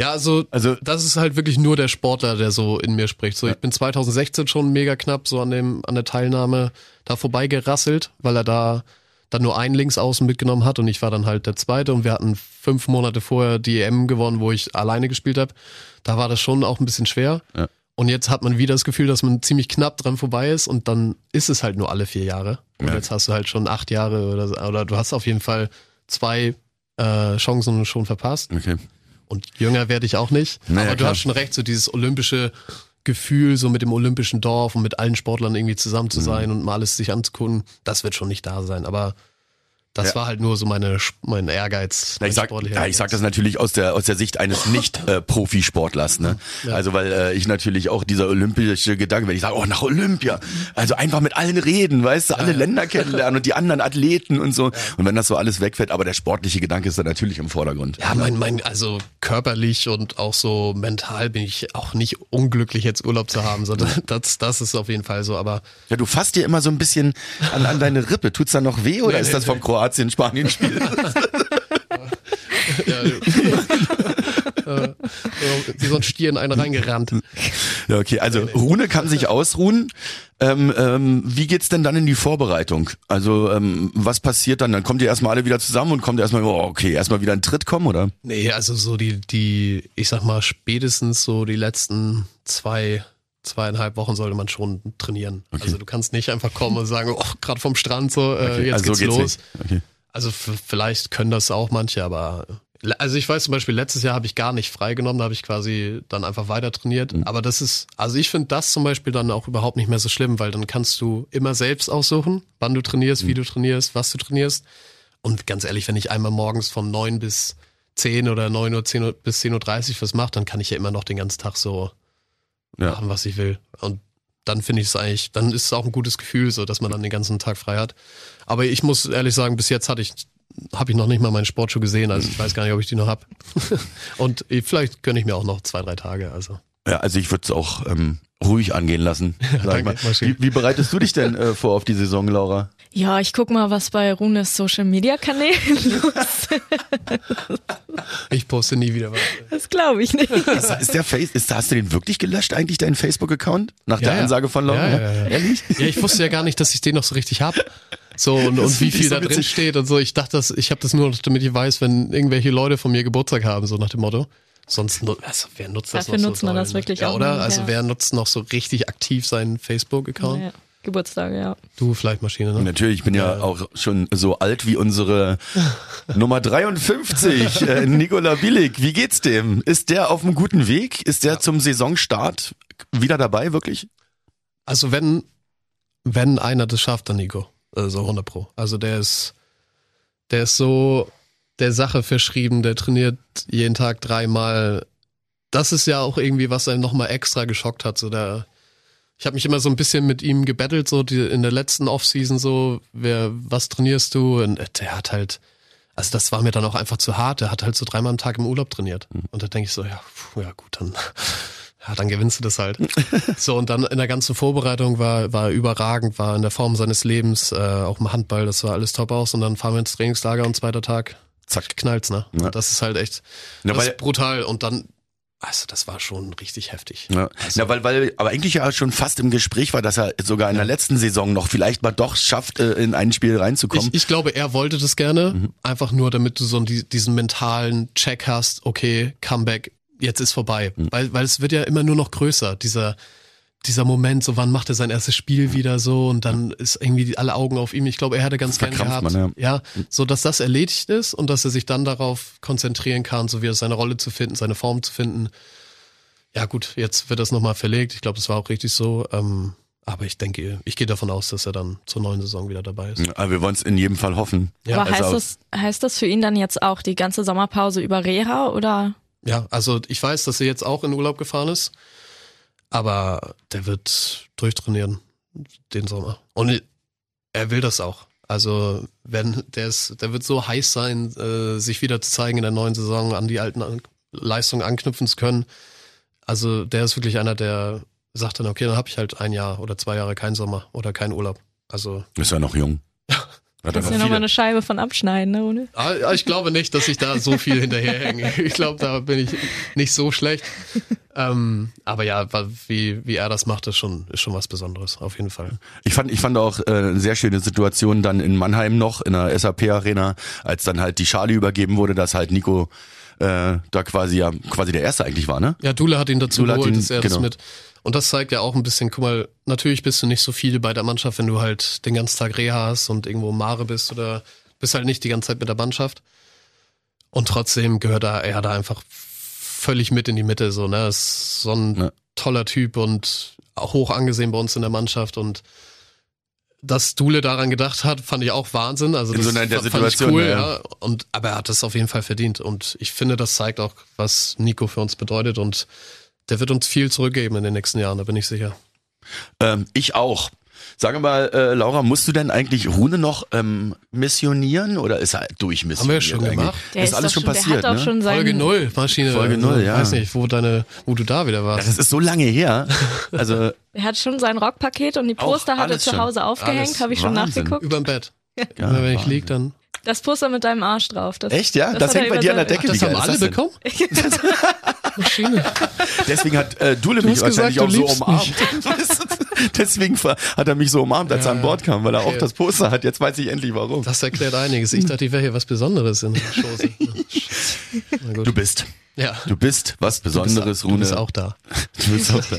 Speaker 4: ja, also,
Speaker 2: Also-
Speaker 4: das ist halt wirklich nur der Sportler, der so in mir spricht. So, ich bin 2016 schon mega knapp so an dem, an der Teilnahme da vorbeigerasselt, weil er da dann nur einen Linksaußen mitgenommen hat und ich war dann halt der Zweite und wir hatten fünf Monate vorher die EM gewonnen, wo ich alleine gespielt habe. Da war das schon auch ein bisschen schwer.
Speaker 2: Ja.
Speaker 4: Und jetzt hat man wieder das Gefühl, dass man ziemlich knapp dran vorbei ist und dann ist es halt nur alle vier Jahre. Und
Speaker 2: Ja.
Speaker 4: jetzt hast du halt schon acht Jahre oder, oder du hast auf jeden Fall zwei äh, Chancen schon verpasst.
Speaker 2: Okay.
Speaker 4: Und jünger werde ich auch nicht.
Speaker 2: Naja,
Speaker 4: aber du
Speaker 2: klar.
Speaker 4: hast schon recht, so dieses olympische Gefühl, so mit dem olympischen Dorf und mit allen Sportlern irgendwie zusammen
Speaker 2: Mhm.
Speaker 4: zu sein und mal alles sich anzugucken, das wird schon nicht da sein. Aber das
Speaker 2: Ja.
Speaker 4: war halt nur so meine, mein Ehrgeiz. Mein
Speaker 2: ich sag, ja, ich sag das natürlich aus der aus der Sicht eines Nicht-Profisportlers, ne?
Speaker 4: Ja.
Speaker 2: Also weil äh, ich natürlich auch dieser olympische Gedanke, wenn ich sage, oh nach Olympia, also einfach mit allen reden, weißt du, alle Länder kennenlernen und die anderen Athleten und so. Und wenn das so alles wegfällt, aber der sportliche Gedanke ist dann natürlich im Vordergrund.
Speaker 4: Ja, mein, mein, also körperlich und auch so mental bin ich auch nicht unglücklich, jetzt Urlaub zu haben, sondern das, das ist auf jeden Fall so. Aber
Speaker 2: Ja, du fasst dir immer so ein bisschen an, an deine Rippe. Tut's da noch weh oder
Speaker 4: Nee,
Speaker 2: ist das vom
Speaker 4: nee.
Speaker 2: Kroatien-Spanien-Spiel?
Speaker 4: ja, äh, wie so ein Stier in einen reingerannt.
Speaker 2: ja, okay. Also Rune kann sich ausruhen. Ähm, ähm, wie geht's denn dann in die Vorbereitung? Also ähm, was passiert dann? Dann kommt ihr erstmal alle wieder zusammen und kommt erstmal, oh, okay, erstmal wieder ein Tritt kommen, oder?
Speaker 4: Nee, also so die, die, ich sag mal, spätestens so die letzten zwei, zweieinhalb Wochen sollte man schon trainieren.
Speaker 2: Okay.
Speaker 4: Also du kannst nicht einfach kommen und sagen, oh, gerade vom Strand so, äh,
Speaker 2: Okay,
Speaker 4: jetzt
Speaker 2: also
Speaker 4: geht's
Speaker 2: so
Speaker 4: los.
Speaker 2: Okay.
Speaker 4: Also vielleicht können das auch manche, aber also ich weiß zum Beispiel, letztes Jahr habe ich gar nicht freigenommen, da habe ich quasi dann einfach weiter trainiert.
Speaker 2: Mhm.
Speaker 4: Aber das ist, also ich finde das zum Beispiel dann auch überhaupt nicht mehr so schlimm, weil dann kannst du immer selbst aussuchen, wann du trainierst,
Speaker 2: Mhm.
Speaker 4: wie du trainierst, was du trainierst. Und ganz ehrlich, wenn ich einmal morgens von neun bis 10 oder 9 Uhr, 10 Uhr bis 10.30 Uhr was mache, dann kann ich ja immer noch den ganzen Tag so
Speaker 2: Ja.
Speaker 4: machen, was ich will. Und dann finde ich es eigentlich, dann ist es auch ein gutes Gefühl, so dass man dann den ganzen Tag frei hat. Aber ich muss ehrlich sagen, bis jetzt hatte ich, habe ich noch nicht mal meinen Sportschuh gesehen, also ich weiß gar nicht, ob ich die noch hab. Und vielleicht gönne ich mir auch noch zwei, drei Tage. Also
Speaker 2: Ja, also ich würde es auch ähm, ruhig angehen lassen. Ich
Speaker 4: danke.
Speaker 2: Wie, wie bereitest du dich denn äh, vor auf die Saison, Laura?
Speaker 3: Ja, ich guck mal, was bei Runes Social Media Kanälen los
Speaker 4: ich poste nie wieder was.
Speaker 3: Das glaube ich nicht.
Speaker 2: Ist, ist der Face, ist, hast du den wirklich gelöscht eigentlich, deinen Facebook-Account? Nach der
Speaker 4: Ja, ja.
Speaker 2: Ansage von Laura?
Speaker 4: Ja, ja, ja.
Speaker 2: Ehrlich?
Speaker 4: Ja, ich wusste ja gar nicht, dass ich den noch so richtig hab. So und, und wie viel
Speaker 2: so
Speaker 4: da drin
Speaker 2: witzig.
Speaker 4: steht und so. Ich dachte, das, ich habe das nur, noch, damit ich weiß, wenn irgendwelche Leute von mir Geburtstag haben, so nach dem Motto. Sonst, also, wer nutzt das
Speaker 3: Dafür
Speaker 4: noch
Speaker 3: nutzt
Speaker 4: so
Speaker 3: man
Speaker 4: doll,
Speaker 3: das
Speaker 4: ne?
Speaker 3: wirklich
Speaker 4: ja,
Speaker 3: auch
Speaker 4: oder?
Speaker 3: nicht,
Speaker 4: Also
Speaker 3: ja.
Speaker 4: wer nutzt noch so richtig aktiv seinen Facebook-Account?
Speaker 3: Ja, Geburtstage, ja.
Speaker 4: Du vielleicht Maschine, ne?
Speaker 2: Natürlich, ich bin ja, auch schon so alt wie unsere Nummer 53, äh, Nikola Billig. Wie geht's dem? Ist der auf einem guten Weg? Ist der zum Saisonstart wieder dabei, wirklich?
Speaker 4: Also wenn, wenn einer das schafft, dann Nico. Also 100 Pro. Also der ist, der ist so der Sache verschrieben, der trainiert jeden Tag dreimal. Das ist ja auch irgendwie, was einen nochmal extra geschockt hat. So der, ich habe mich immer so ein bisschen mit ihm gebettelt, so die, in der letzten Offseason so, wer, was trainierst du? Und der hat halt, also das war mir dann auch einfach zu hart. Der hat halt so dreimal am Tag im Urlaub trainiert. Und da denke ich so, ja, puh, ja gut, dann, ja, dann gewinnst du das halt. so, und dann in der ganzen Vorbereitung war, war überragend, war in der Form seines Lebens, äh, auch im Handball, das war alles top aus. Und dann fahren wir ins Trainingslager und zweiter Tag, zack, knallt's, ne?
Speaker 2: Ja.
Speaker 4: Das ist halt echt,
Speaker 2: Ja,
Speaker 4: das
Speaker 2: weil-
Speaker 4: ist brutal. Und dann, also das war schon richtig heftig.
Speaker 2: Ja, ja weil, weil, aber eigentlich ja schon fast im Gespräch war, dass er sogar in der letzten Saison noch vielleicht mal doch schafft, äh, in ein Spiel reinzukommen.
Speaker 4: Ich, ich glaube, er wollte das gerne, einfach nur, damit du so die- diesen mentalen Check hast, okay, Comeback, jetzt ist vorbei. Weil, weil es wird ja immer nur noch größer, dieser, dieser Moment, so wann macht er sein erstes Spiel wieder so und dann ist irgendwie die, alle Augen auf ihm. Ich glaube, er hätte ganz gerne gehabt,
Speaker 2: man,
Speaker 4: ja. so dass das erledigt ist und dass er sich dann darauf konzentrieren kann, so wie er seine Rolle zu finden, seine Form zu finden. Ja gut, jetzt wird das nochmal verlegt. Ich glaube, das war auch richtig so. Ähm, aber ich denke, ich gehe davon aus, dass er dann zur neuen Saison wieder dabei ist.
Speaker 2: aber wir wollen es in jedem Fall hoffen.
Speaker 4: Ja,
Speaker 3: Aber heißt,
Speaker 2: also-
Speaker 3: das, heißt das für ihn dann jetzt auch die ganze Sommerpause über Reha oder?
Speaker 4: Ja, also ich weiß, dass er jetzt auch in Urlaub gefahren ist, aber der wird durchtrainieren den Sommer. Und er will das auch. Also wenn der ist, der wird so heiß sein, äh, sich wieder zu zeigen in der neuen Saison, an die alten an Leistungen anknüpfen zu können. Also der ist wirklich einer, der sagt dann, okay, dann habe ich halt ein Jahr oder zwei Jahre keinen Sommer oder keinen Urlaub. Also
Speaker 2: Ist ja noch jung. Hat
Speaker 3: Kannst du ja nochmal eine Scheibe von abschneiden, ne, ohne?
Speaker 4: Ah, Ich glaube nicht, dass ich da so viel hinterherhänge. Ich glaube, da bin ich nicht so schlecht. Ähm, aber ja, wie, wie er das macht, ist schon, ist schon was Besonderes, auf jeden Fall.
Speaker 2: Ich fand, ich fand auch äh, eine sehr schöne Situation dann in Mannheim noch, in der SAP-Arena, als dann halt die Schale übergeben wurde, dass halt Nico äh, da quasi ja quasi der Erste eigentlich war, ne?
Speaker 4: Ja, Dule hat ihn dazu
Speaker 2: Dule hat
Speaker 4: geholt,
Speaker 2: ihn-
Speaker 4: dass er das
Speaker 2: genau.
Speaker 4: mit. Und das zeigt ja auch ein bisschen, guck mal, natürlich bist du nicht so viel bei der Mannschaft, wenn du halt den ganzen Tag Reha hast und irgendwo Mare bist oder bist halt nicht die ganze Zeit mit der Mannschaft. Und trotzdem gehört er, er da einfach völlig mit in die Mitte, so, ne? Ist so ein
Speaker 2: Ja.
Speaker 4: toller Typ und auch hoch angesehen bei uns in der Mannschaft und dass Dule daran gedacht hat, fand ich auch Wahnsinn. Also
Speaker 2: In
Speaker 4: das
Speaker 2: so einer der
Speaker 4: fand ich
Speaker 2: Situation,
Speaker 4: cool,
Speaker 2: ja,
Speaker 4: ja. Und aber er hat das auf jeden Fall verdient. Und ich finde, das zeigt auch, was Nico für uns bedeutet. Und der wird uns viel zurückgeben in den nächsten Jahren, da bin ich sicher.
Speaker 2: Ähm, ich auch. Sage mal, äh, Laura, musst du denn eigentlich Rune noch ähm, missionieren oder ist er durchmissioniert?
Speaker 4: Haben wir schon
Speaker 2: eigentlich?
Speaker 4: gemacht.
Speaker 3: Der
Speaker 2: ist alles
Speaker 3: doch
Speaker 2: schon passiert,
Speaker 3: Der hat auch
Speaker 2: ne?
Speaker 3: schon
Speaker 4: Folge null, Maschine.
Speaker 2: Folge null, ja.
Speaker 4: Weiß nicht, wo deine, wo du da wieder
Speaker 2: Ja,
Speaker 4: warst.
Speaker 2: das ist so lange her. Also
Speaker 3: Er hat schon sein Rockpaket und die Poster hat er
Speaker 2: alles
Speaker 3: zu
Speaker 2: schon.
Speaker 3: Hause aufgehängt,
Speaker 4: Alles.
Speaker 3: habe ich schon
Speaker 2: Wahnsinn.
Speaker 3: nachgeguckt.
Speaker 4: Überm Bett.
Speaker 2: ja,
Speaker 4: Immer wenn ich
Speaker 2: Wahnsinn.
Speaker 4: lieg, dann.
Speaker 3: Das Poster mit deinem Arsch drauf. Das,
Speaker 2: Echt, ja? Das
Speaker 3: er
Speaker 2: hängt bei dir an der Decke.
Speaker 4: Das
Speaker 2: Wie geil
Speaker 4: haben
Speaker 2: ist
Speaker 4: alle
Speaker 2: das
Speaker 4: bekommen? Maschine.
Speaker 2: Deswegen hat äh, Dule mich
Speaker 4: hast
Speaker 2: wahrscheinlich
Speaker 4: gesagt,
Speaker 2: auch
Speaker 4: du
Speaker 2: so umarmt. Deswegen hat er mich so umarmt, als er an Bord kam, weil er auch
Speaker 4: Okay.
Speaker 2: das Poster hat. Jetzt weiß ich endlich warum.
Speaker 4: Das erklärt einiges. Ich dachte, ich wäre hier was Besonderes in der gut.
Speaker 2: Du bist.
Speaker 4: ja.
Speaker 2: Du bist was Besonderes,
Speaker 4: du
Speaker 2: Rune.
Speaker 4: bist auch da.
Speaker 2: Du bist auch da.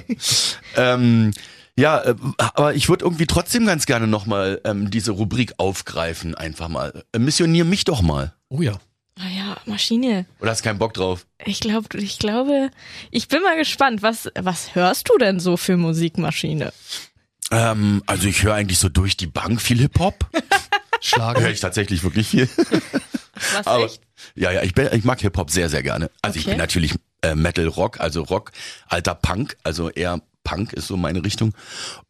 Speaker 2: ähm, ja, äh, aber ich würde irgendwie trotzdem ganz gerne nochmal ähm, diese Rubrik aufgreifen, einfach mal. Äh, missionier mich doch mal.
Speaker 4: Oh ja.
Speaker 3: Ah ja, Maschine.
Speaker 2: Oder hast keinen Bock drauf?
Speaker 3: Ich glaube, ich glaube, ich bin mal gespannt. Was, was hörst du denn so für Musikmaschine?
Speaker 2: Ähm, also ich höre eigentlich so durch die Bank viel Hip-Hop.
Speaker 4: Schlagen.
Speaker 2: höre ich tatsächlich wirklich viel.
Speaker 3: Was
Speaker 2: Aber
Speaker 3: echt?
Speaker 2: Ja, ja, ich, bin, ich mag Hip-Hop sehr, sehr gerne. Also ich
Speaker 3: Okay.
Speaker 2: bin natürlich äh, Metal Rock, also Rock, alter Punk, also eher Punk ist so meine Richtung.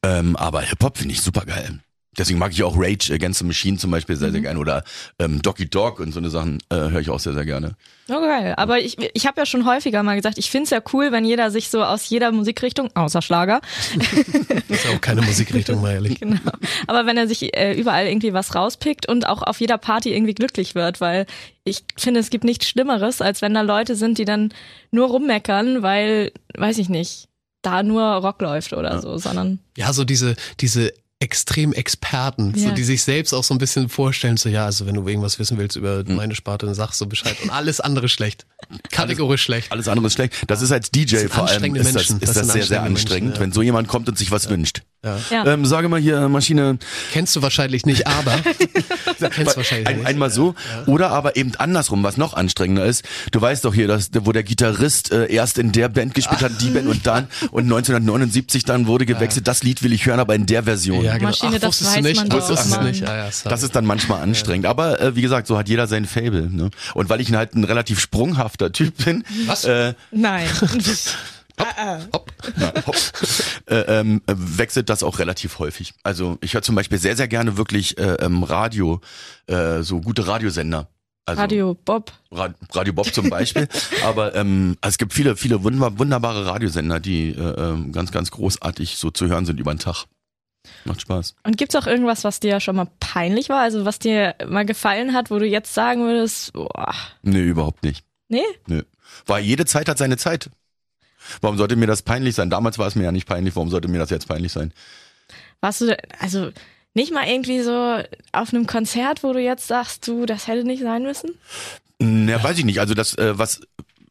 Speaker 2: Ähm, aber Hip-Hop finde ich super geil. Deswegen mag ich auch Rage Against the Machine zum Beispiel sehr,
Speaker 3: Mhm.
Speaker 2: sehr gerne. Oder ähm, Doggy Dog und so eine Sachen äh, höre ich auch sehr, sehr gerne.
Speaker 3: Oh, geil. Aber ich, ich habe ja schon häufiger mal gesagt, ich find's ja cool, wenn jeder sich so aus jeder Musikrichtung, außer Schlager,
Speaker 4: Das ist ja auch keine Musikrichtung, mal ehrlich.
Speaker 3: genau, aber wenn er sich äh, überall irgendwie was rauspickt und auch auf jeder Party irgendwie glücklich wird, weil ich finde, es gibt nichts Schlimmeres, als wenn da Leute sind, die dann nur rummeckern, weil, weiß ich nicht, da nur Rock läuft oder so, sondern
Speaker 4: Ja, so diese, diese Extrem-Experten, so
Speaker 3: Ja.
Speaker 4: die sich selbst auch so ein bisschen vorstellen, so ja, also wenn du irgendwas wissen willst über
Speaker 2: Hm.
Speaker 4: meine Sparte, dann sagst du Bescheid. Und alles andere schlecht. Kategorisch schlecht.
Speaker 2: Alles andere ist schlecht. Das ist als DJ
Speaker 4: sind
Speaker 2: vor allem ist das,
Speaker 4: Menschen.
Speaker 2: ist
Speaker 4: Das
Speaker 2: das, sehr, sehr anstrengend,
Speaker 4: Menschen, ja.
Speaker 2: wenn so jemand kommt und sich was wünscht.
Speaker 4: Ja.
Speaker 3: ja.
Speaker 2: Ähm, sage mal hier, Maschine,
Speaker 4: Kennst du wahrscheinlich nicht, aber kennst du wahrscheinlich
Speaker 2: Ein,
Speaker 4: nicht.
Speaker 2: einmal so oder aber eben andersrum, was noch anstrengender ist. Du weißt doch hier, dass, wo der Gitarrist äh, erst in der Band gespielt hat, die Band und dann und 1979 dann wurde gewechselt. Das Lied will ich hören, aber in der Version.
Speaker 4: Ja, genau.
Speaker 3: Maschine,
Speaker 4: Ach,
Speaker 3: das
Speaker 4: wusstest
Speaker 3: weiß
Speaker 4: du nicht?
Speaker 3: man
Speaker 4: Ach,
Speaker 3: doch, Mann.
Speaker 4: nicht? Ah, ja.
Speaker 2: Das ist dann manchmal anstrengend. Aber äh, wie gesagt, so hat jeder sein Fable. Ne? Und weil ich halt ein relativ sprunghafter Typ bin,
Speaker 4: Was?
Speaker 2: äh,
Speaker 3: Nein.
Speaker 2: hopp, na, hopp, äh, ähm, äh, wechselt das auch relativ häufig. Also ich höre zum Beispiel sehr, sehr gerne wirklich äh, ähm, Radio, äh, so gute Radiosender. Also
Speaker 3: Radio Bob.
Speaker 2: Ra- Radio Bob zum Beispiel. Aber ähm, es gibt viele, viele wunderbar, wunderbare Radiosender, die äh, ähm, ganz, ganz großartig so zu hören sind über den Tag. Macht Spaß.
Speaker 3: Und gibt's auch irgendwas, was dir schon mal peinlich war? Also was dir mal gefallen hat, wo du jetzt sagen würdest, boah,
Speaker 2: Nee, überhaupt nicht.
Speaker 3: Nee?
Speaker 2: Nö. Weil jede Zeit hat seine Zeit. Warum sollte mir das peinlich sein? Damals war es mir ja nicht peinlich, warum sollte mir das jetzt peinlich sein?
Speaker 3: Warst du, also nicht mal irgendwie so auf einem Konzert, wo du jetzt sagst, du, das hätte nicht sein müssen?
Speaker 2: Na, weiß ich nicht. Also das, äh, was,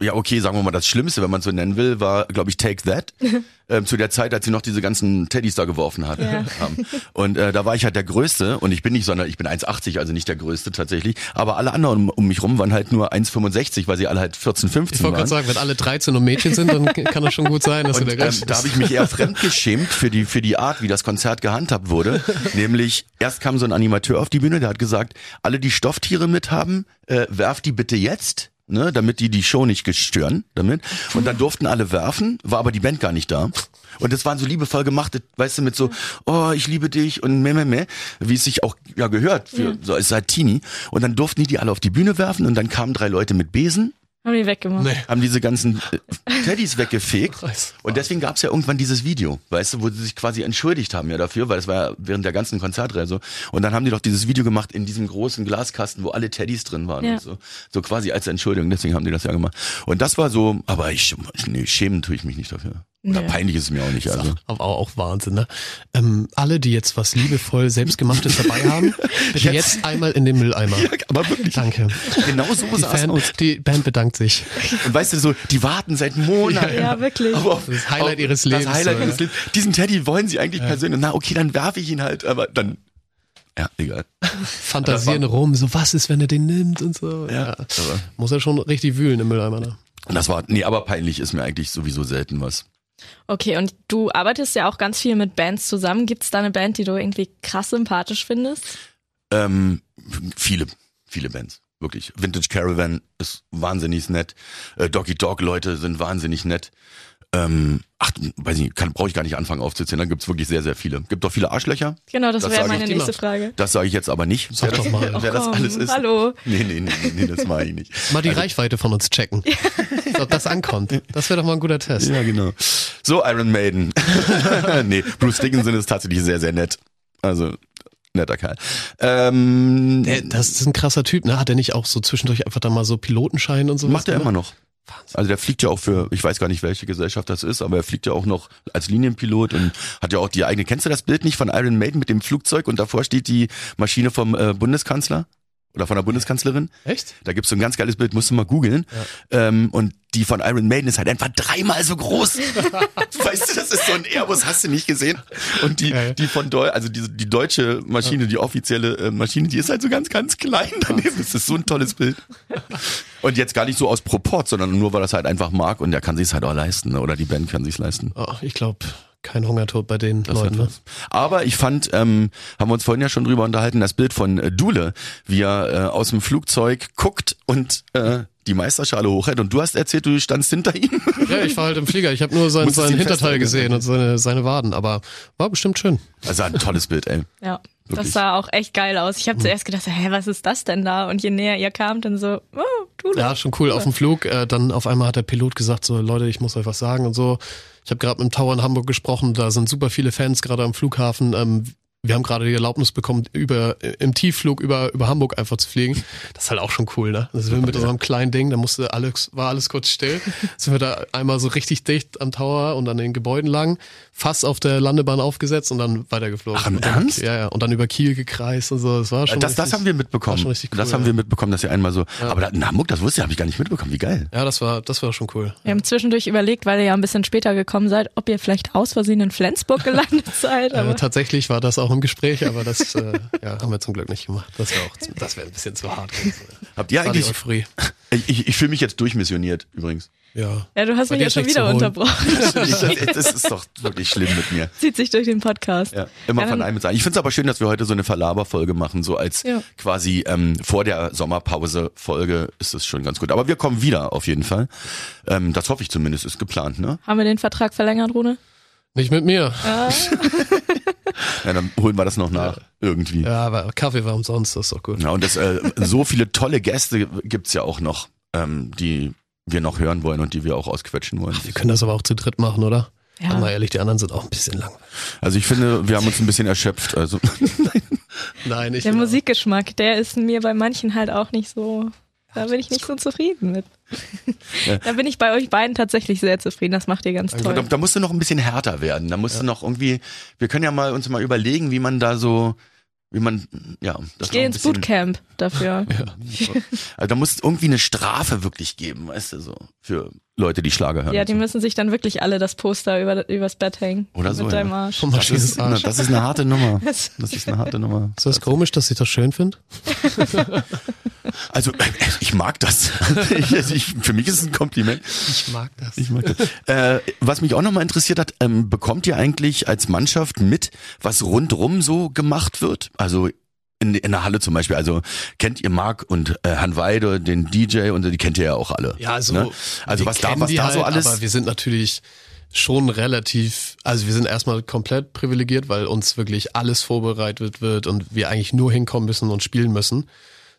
Speaker 2: ja okay, sagen wir mal, das Schlimmste, wenn man es so nennen will, war, glaube ich, Take That. ähm, zu der Zeit, als sie noch diese ganzen Teddys da geworfen hat,
Speaker 3: Ja.
Speaker 2: haben. Und äh, da war ich halt der Größte und ich bin nicht, sondern ich bin 1,80, also nicht der Größte tatsächlich. Aber alle anderen um, um mich rum waren halt nur 1,65, weil sie alle halt 14, 15
Speaker 4: Ich wollte
Speaker 2: waren.
Speaker 4: gerade sagen, wenn alle 13 und Mädchen sind, dann kann das schon gut sein, dass du
Speaker 2: Und
Speaker 4: der
Speaker 2: ähm,
Speaker 4: Größte
Speaker 2: da
Speaker 4: bist.
Speaker 2: habe ich mich eher fremdgeschämt für die, für die Art, wie das Konzert gehandhabt wurde. Nämlich, erst kam so ein Animateur auf die Bühne, der hat gesagt, alle, die Stofftiere mit haben, äh, werft die bitte jetzt. Ne, damit die die Show nicht gestören damit. Und dann durften alle werfen, war aber die Band gar nicht da. Und das waren so liebevoll gemacht, weißt du, mit so, oh, ich liebe dich und meh, meh, meh, wie es sich auch ja gehört, für, so als Teenie. Und dann durften die die alle auf die Bühne werfen und dann kamen drei Leute mit Besen
Speaker 3: Haben die weggemacht.
Speaker 4: Nee.
Speaker 2: haben diese ganzen äh, Teddys weggefegt. Und deswegen gab es ja irgendwann dieses Video, weißt du, wo sie sich quasi entschuldigt haben ja dafür, weil das war ja während der ganzen Konzertreihe so. Und dann haben die doch dieses Video gemacht in diesem großen Glaskasten, wo alle Teddys drin waren
Speaker 3: Ja.
Speaker 2: und so. So quasi als Entschuldigung, deswegen haben die das ja gemacht. Und das war so, aber ich, nee, schämen tue ich mich nicht dafür. Oder
Speaker 3: Nee.
Speaker 2: peinlich ist es mir auch nicht, also.
Speaker 4: Aber auch Wahnsinn, ne? Ähm, alle, die jetzt was liebevoll selbstgemachtes dabei haben, bitte jetzt, einmal in den Mülleimer.
Speaker 2: Aber wirklich,
Speaker 4: Danke.
Speaker 2: genau so
Speaker 4: Die,
Speaker 2: sah es
Speaker 4: Fan,
Speaker 2: aus.
Speaker 4: die Band bedankt sich.
Speaker 2: Und weißt du, so, die warten seit Monaten.
Speaker 3: Ja, wirklich.
Speaker 2: Aber auf,
Speaker 4: Das Highlight
Speaker 2: auf,
Speaker 4: ihres Lebens,
Speaker 2: Das Highlight
Speaker 4: so,
Speaker 2: ihres
Speaker 4: ja.
Speaker 2: Lebens. Diesen Teddy wollen sie eigentlich persönlich. Na, okay, dann werfe ich ihn halt, aber dann. Ja, egal.
Speaker 4: Fantasieren rum, so was ist, wenn er den nimmt und so.
Speaker 2: Ja, aber-
Speaker 4: Muss er schon richtig wühlen im Mülleimer, ne?
Speaker 2: Und das war, nee, aber peinlich ist mir eigentlich sowieso selten was.
Speaker 3: Okay, und du arbeitest ja auch ganz viel mit Bands zusammen. Gibt's da eine Band, die du irgendwie krass sympathisch findest?
Speaker 2: Ähm, viele, viele Bands. Wirklich. Vintage Caravan ist wahnsinnig nett. Äh, Doggy Dog Leute sind wahnsinnig nett. Ähm, ach, weiß ich, kann, brauche ich gar nicht anfangen aufzuzählen. Da gibt's wirklich sehr, sehr viele. Gibt doch viele Arschlöcher.
Speaker 3: Genau, das,
Speaker 2: Das
Speaker 3: wäre meine nächste. Frage.
Speaker 2: Das sage ich jetzt aber nicht.
Speaker 4: Sag
Speaker 2: wer
Speaker 4: doch
Speaker 2: das,
Speaker 4: mal.
Speaker 2: wer das alles ist.
Speaker 3: Hallo.
Speaker 2: Nee, nee, nee, nee, nee das mache ich nicht.
Speaker 4: Mal die Reichweite von uns checken. Ob das ankommt. Das wäre doch mal ein guter Test.
Speaker 2: Ja, genau. So, Iron Maiden. nee, Bruce Dickinson ist tatsächlich sehr, sehr nett. Also, netter Kerl. Ähm,
Speaker 4: Der, das ist ein krasser Typ, ne? Hat er nicht auch so zwischendurch einfach da mal so Pilotenschein und so?
Speaker 2: macht er immer noch. Also der fliegt ja auch für, ich weiß gar nicht, welche Gesellschaft das ist, aber er fliegt ja auch noch als Linienpilot und hat ja auch die eigene. Kennst du das Bild nicht von Iron Maiden mit dem Flugzeug und davor steht die Maschine vom äh, Bundeskanzler? Oder von der Bundeskanzlerin?
Speaker 4: Echt?
Speaker 2: Da gibt's so ein ganz geiles Bild, musst du mal googeln. Ähm, und die von Iron Maiden ist halt einfach dreimal so groß. weißt du, das ist so ein Airbus, hast du nicht gesehen? Und die,
Speaker 4: Geil.
Speaker 2: die von Deu also die, die deutsche Maschine, die offizielle äh, Maschine, die ist halt so ganz, ganz klein daneben. Das ist so ein tolles Bild. Und jetzt gar nicht so aus Proport, sondern nur, weil das halt einfach mag und der kann sich's halt auch leisten. ne? Oder die Band kann sich's leisten.
Speaker 4: Oh, ich glaube, kein Hungertod bei den
Speaker 2: Das
Speaker 4: Leuten. Ne?
Speaker 2: Aber ich fand, ähm, haben wir uns vorhin ja schon drüber unterhalten, das Bild von äh, Dule, wie er äh, aus dem Flugzeug guckt und äh, die Meisterschale hochhält. Und du hast erzählt, du standst hinter ihm.
Speaker 4: Ja, ich war halt im Flieger. Ich habe nur sein,
Speaker 2: Musstest
Speaker 4: sein
Speaker 2: ihn
Speaker 4: Hinterteil gesehen und seine, seine Waden, aber war bestimmt schön.
Speaker 2: Also ein tolles Bild, ey.
Speaker 3: Ja.
Speaker 2: Wirklich.
Speaker 3: Das sah auch echt geil aus. Ich habe zuerst gedacht, hä, was ist das denn da? Und je näher ihr kamt, dann so, oh, du.
Speaker 4: Ja, schon cool. Auf dem Flug, äh, dann auf einmal hat der Pilot gesagt, so Leute, ich muss euch was sagen und so. Ich habe gerade mit dem Tower in Hamburg gesprochen, da sind super viele Fans gerade am Flughafen. Ähm, wir haben gerade die Erlaubnis bekommen, über im Tiefflug über, über Hamburg einfach zu fliegen. Das ist halt auch schon cool, ne? Also wir mit unserem kleinen Ding, da musste alles, war alles kurz still. Sind wir da einmal so richtig dicht am Tower und an den Gebäuden lang, fast auf der Landebahn aufgesetzt und dann weitergeflogen.
Speaker 2: Ach, im Ernst?
Speaker 4: Ja, ja. Und dann über Kiel gekreist und so. Das war schon
Speaker 2: Das, das
Speaker 4: richtig-
Speaker 2: haben wir
Speaker 4: war
Speaker 2: mitbekommen.
Speaker 4: schon richtig cool,
Speaker 2: das haben
Speaker 4: ja.
Speaker 2: wir mitbekommen, dass ihr einmal so. Aber da, in Hamburg, das wusste ich, habe ich gar nicht mitbekommen. Wie geil.
Speaker 4: Ja, das war, das war schon cool.
Speaker 3: Wir haben zwischendurch überlegt, weil ihr ja ein bisschen später gekommen seid, ob ihr vielleicht aus Versehen in Flensburg gelandet seid.
Speaker 4: Äh,
Speaker 3: Aber
Speaker 4: tatsächlich war das auch im Gespräch, aber das äh, ja, haben wir zum Glück nicht gemacht. Das wäre auch, zu- das wäre ein bisschen zu hart.
Speaker 2: Habt ihr eigentlich?
Speaker 4: Euphorie.
Speaker 2: Ich, ich, ich fühle mich jetzt durchmissioniert übrigens.
Speaker 4: Ja.
Speaker 3: ja, du hast
Speaker 4: Bei
Speaker 3: mich ja schon wieder unterbrochen.
Speaker 2: Das, das ist doch wirklich schlimm mit mir.
Speaker 3: Zieht sich durch den Podcast.
Speaker 2: Ja, immer
Speaker 3: Ja,
Speaker 2: von einem mit sein. Ich finde es aber schön, dass wir heute so eine Verlaberfolge machen, so als
Speaker 3: Ja.
Speaker 2: quasi ähm, vor der Sommerpause Folge ist es schon ganz gut. Aber wir kommen wieder auf jeden Fall. Ähm, das hoffe ich zumindest, ist geplant, ne?
Speaker 3: Haben wir den Vertrag verlängert, Rune?
Speaker 4: Nicht mit mir.
Speaker 2: Ja, dann holen wir das noch nach irgendwie. Ja,
Speaker 4: Ja, aber Kaffee war umsonst, das ist doch gut.
Speaker 2: und das, äh, so viele tolle Gäste gibt's ja auch noch, ähm, die wir noch hören wollen und die wir auch ausquetschen wollen.
Speaker 4: Wir können das aber auch zu dritt machen, oder?
Speaker 3: Ja.
Speaker 4: Ja. Mal ehrlich, die anderen sind auch ein bisschen langweilig.
Speaker 2: Also ich finde, wir haben uns ein bisschen erschöpft. Also
Speaker 4: Nein, ich
Speaker 3: Der Musikgeschmack, der ist mir bei manchen halt auch nicht so. Da bin ich nicht so zufrieden mit. Da bin ich bei euch beiden tatsächlich sehr zufrieden. Das macht ihr ganz
Speaker 2: Also, da,
Speaker 3: toll.
Speaker 2: da musst du noch ein bisschen härter werden. Da musst du noch irgendwie, wir können ja mal uns mal überlegen, wie man da so, wie man, ja, das
Speaker 3: Ich gehe ins
Speaker 2: bisschen-
Speaker 3: Bootcamp dafür.
Speaker 2: Also da muss es irgendwie eine Strafe wirklich geben, weißt du, so, für Leute, die Schlager hören.
Speaker 3: Ja, die
Speaker 2: so.
Speaker 3: müssen sich dann wirklich alle das Poster über, übers Bett hängen.
Speaker 2: Oder so,
Speaker 3: Mit
Speaker 2: ja.
Speaker 3: deinem Arsch.
Speaker 4: Vom
Speaker 2: das, ist,
Speaker 4: Maschinenarsch.
Speaker 2: das ist eine harte Nummer. Das ist eine harte Nummer.
Speaker 4: Ist das komisch, dass ich das schön finde?
Speaker 2: Also, ich mag das. Ich, also ich, für mich ist es ein Kompliment.
Speaker 4: Ich mag das.
Speaker 2: Ich mag das. Äh, was mich auch nochmal interessiert hat, ähm, bekommt ihr eigentlich als Mannschaft mit, was rundrum so gemacht wird? Also in, in der Halle zum Beispiel. Also kennt ihr Marc und äh, Herrn Weide, den DJ und die kennt ihr ja auch alle.
Speaker 4: Ja, also,
Speaker 2: ne? also was da, was da so
Speaker 4: halt,
Speaker 2: alles.
Speaker 4: Aber wir sind natürlich schon relativ, also wir sind erstmal komplett privilegiert, weil uns wirklich alles vorbereitet wird und wir eigentlich nur hinkommen müssen und spielen müssen.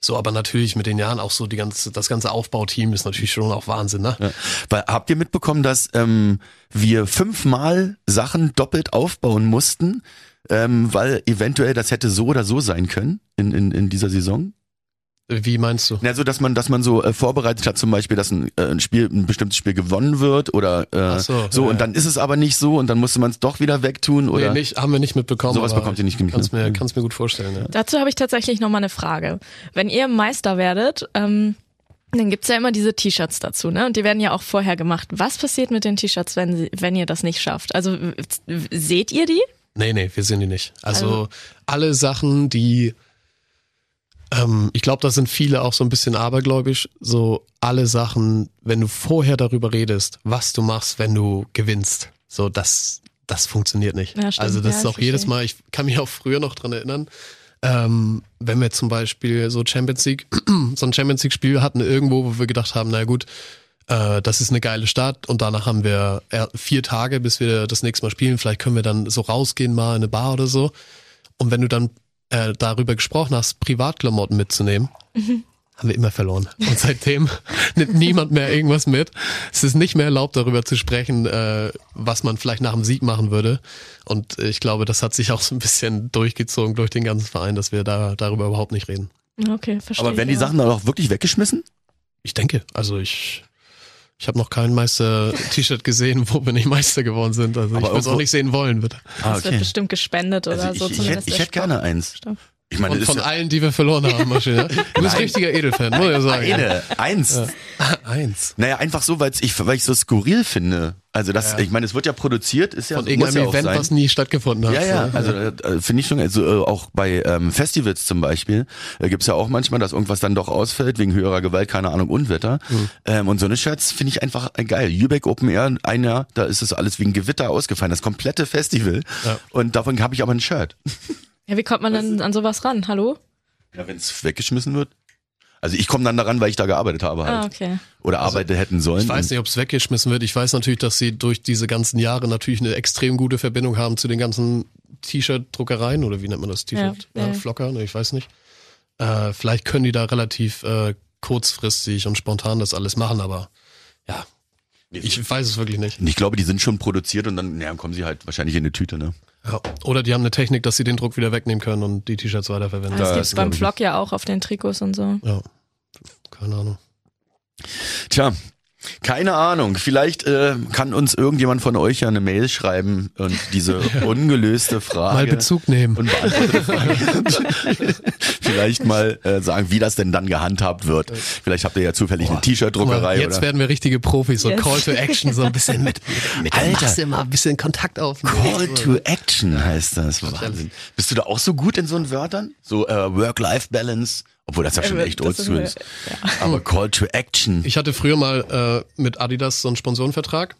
Speaker 4: So, aber natürlich mit den Jahren auch so die ganze, das ganze Aufbauteam ist natürlich schon auch Wahnsinn, ne?
Speaker 2: Ja. Weil habt ihr mitbekommen, dass ähm, wir fünfmal Sachen doppelt aufbauen mussten, ähm, weil eventuell das hätte so oder so sein können in, in, in dieser Saison?
Speaker 4: Wie meinst du?
Speaker 2: Ja, so dass man, dass man so äh, vorbereitet hat, zum Beispiel, dass ein, äh, ein Spiel, ein bestimmtes Spiel gewonnen wird oder äh,
Speaker 4: so,
Speaker 2: so
Speaker 4: ja,
Speaker 2: und
Speaker 4: ja.
Speaker 2: dann ist es aber nicht so und dann musste man es doch wieder wegtun oder
Speaker 4: nee, nicht, haben wir nicht mitbekommen.
Speaker 2: sowas bekommt ihr nicht genug.
Speaker 4: Kannst
Speaker 2: ne?
Speaker 4: mir, kannst mir gut vorstellen, ja.
Speaker 3: Dazu habe ich tatsächlich noch mal eine Frage. Wenn ihr Meister werdet, ähm, dann gibt's ja immer diese T-Shirts dazu, ne? Und die werden ja auch vorher gemacht. Was passiert mit den T-Shirts, wenn, sie- wenn ihr das nicht schafft? Also seht ihr die?
Speaker 4: Nee, nee, wir sind die nicht. Also,
Speaker 3: Also-
Speaker 4: alle Sachen, die ähm, ich glaube, da sind viele auch so ein bisschen abergläubisch. So alle Sachen, wenn du vorher darüber redest, was du machst, wenn du gewinnst, so das, das funktioniert nicht.
Speaker 3: Ja, stimmt.
Speaker 4: also das
Speaker 3: Ja,
Speaker 4: ist auch jedes. Mal, ich kann mich auch früher noch dran erinnern, ähm, wenn wir zum Beispiel so Champions League, so ein Champions League Spiel hatten irgendwo, wo wir gedacht haben, na gut, äh, das ist eine geile Stadt und danach haben wir eher vier Tage, bis wir das nächste Mal spielen. Vielleicht können wir dann so rausgehen, mal in eine Bar oder so. Und wenn du dann äh, darüber gesprochen hast, Privatklamotten mitzunehmen, haben wir immer verloren. Und seitdem nimmt niemand mehr irgendwas mit. Es ist nicht mehr erlaubt, darüber zu sprechen, äh, was man vielleicht nach dem Sieg machen würde. Und ich glaube, das hat sich auch so ein bisschen durchgezogen durch den ganzen Verein, dass wir da darüber überhaupt nicht reden.
Speaker 3: Okay, verstehe.
Speaker 2: Aber werden die. Sachen dann auch wirklich weggeschmissen?
Speaker 4: Ich denke, also ich, ich habe noch kein Meister-T-Shirt gesehen, wo wir nicht Meister geworden sind. Also
Speaker 2: Aber
Speaker 4: ich würde es auch nicht sehen wollen, bitte.
Speaker 2: Ah,
Speaker 3: Das wird bestimmt gespendet oder
Speaker 2: Also
Speaker 3: so.
Speaker 2: ich, ich,
Speaker 3: zumindest
Speaker 2: hätte, ich hätte gerne eins.
Speaker 3: Stoff.
Speaker 2: Ich meine,
Speaker 4: Und
Speaker 2: ist
Speaker 4: von
Speaker 2: ja
Speaker 4: allen, die wir verloren haben, Maschine. Du bist richtiger Edelfan, muss ich ja sagen.
Speaker 2: eine, eins.
Speaker 4: Eins.
Speaker 2: Naja, einfach so, weil's ich, weil ich so skurril finde. Also das,
Speaker 4: Ja.
Speaker 2: ich meine, es wird ja produziert, ist ja
Speaker 4: Von
Speaker 2: muss
Speaker 4: irgendeinem
Speaker 2: ja auch
Speaker 4: Event,
Speaker 2: sein.
Speaker 4: was nie stattgefunden hat.
Speaker 2: Ja, ja,
Speaker 4: So.
Speaker 2: also äh, finde ich schon, also äh, auch bei ähm, Festivals zum Beispiel äh, gibt's ja auch manchmal, dass irgendwas dann doch ausfällt wegen höherer Gewalt, keine Ahnung, Unwetter.
Speaker 4: Mhm.
Speaker 2: Ähm, und so eine Shirts finde ich einfach äh, geil. Lübeck Open Air, ein Jahr, da ist es alles wegen Gewitter ausgefallen, das komplette Festival.
Speaker 4: Ja.
Speaker 2: Und davon habe ich aber ein Shirt.
Speaker 3: Ja, wie kommt man denn an sowas ran? Hallo?
Speaker 2: Ja, wenn es weggeschmissen wird. Also ich komme dann daran, weil ich da gearbeitet habe halt.
Speaker 3: Ah, okay.
Speaker 2: Oder arbeite hätten sollen.
Speaker 4: Ich weiß nicht, ob es weggeschmissen wird. Ich weiß natürlich, dass sie durch diese ganzen Jahre natürlich eine extrem gute Verbindung haben zu den ganzen T-Shirt-Druckereien oder wie nennt man das? T-Shirt?
Speaker 3: Ja,
Speaker 4: Ja,
Speaker 3: ja.
Speaker 4: Flocker? Ne, ich weiß nicht. Äh, vielleicht können die da relativ äh, kurzfristig und spontan das alles machen, aber ja, ich weiß es wirklich nicht.
Speaker 2: Ich glaube, die sind schon produziert und dann ja, kommen sie halt wahrscheinlich in eine Tüte, ne?
Speaker 4: Ja. Oder die haben eine Technik, dass sie den Druck wieder wegnehmen können und die T-Shirts weiterverwenden.
Speaker 3: Das
Speaker 2: Da
Speaker 3: gibt's
Speaker 2: ist,
Speaker 3: beim Vlog ja auch auf den Trikots und so.
Speaker 4: Ja, keine Ahnung.
Speaker 2: Tja, keine Ahnung. Vielleicht äh, kann uns irgendjemand von euch ja eine Mail schreiben und diese ungelöste Frage
Speaker 4: Mal Bezug nehmen.
Speaker 2: und vielleicht mal äh, sagen, wie das denn dann gehandhabt wird. Vielleicht habt ihr ja zufällig eine
Speaker 4: Guck mal,
Speaker 2: T-Shirt-Druckerei
Speaker 4: jetzt
Speaker 2: oder
Speaker 4: werden wir richtige Profis, so
Speaker 3: Yes.
Speaker 4: Call to Action, so ein bisschen mit, mit
Speaker 2: Alter.
Speaker 4: Masse mal ein bisschen Kontakt aufnehmen.
Speaker 2: Call to Action heißt das. Wahnsinn. Bist du da auch so gut in so einen Wörtern? So äh, Work-Life-Balance? Obwohl das ja schon
Speaker 3: Äh,
Speaker 2: echt
Speaker 3: ist
Speaker 2: oldschool ist. Aber Call to Action.
Speaker 4: Ich hatte früher mal äh, mit Adidas so einen Sponsorenvertrag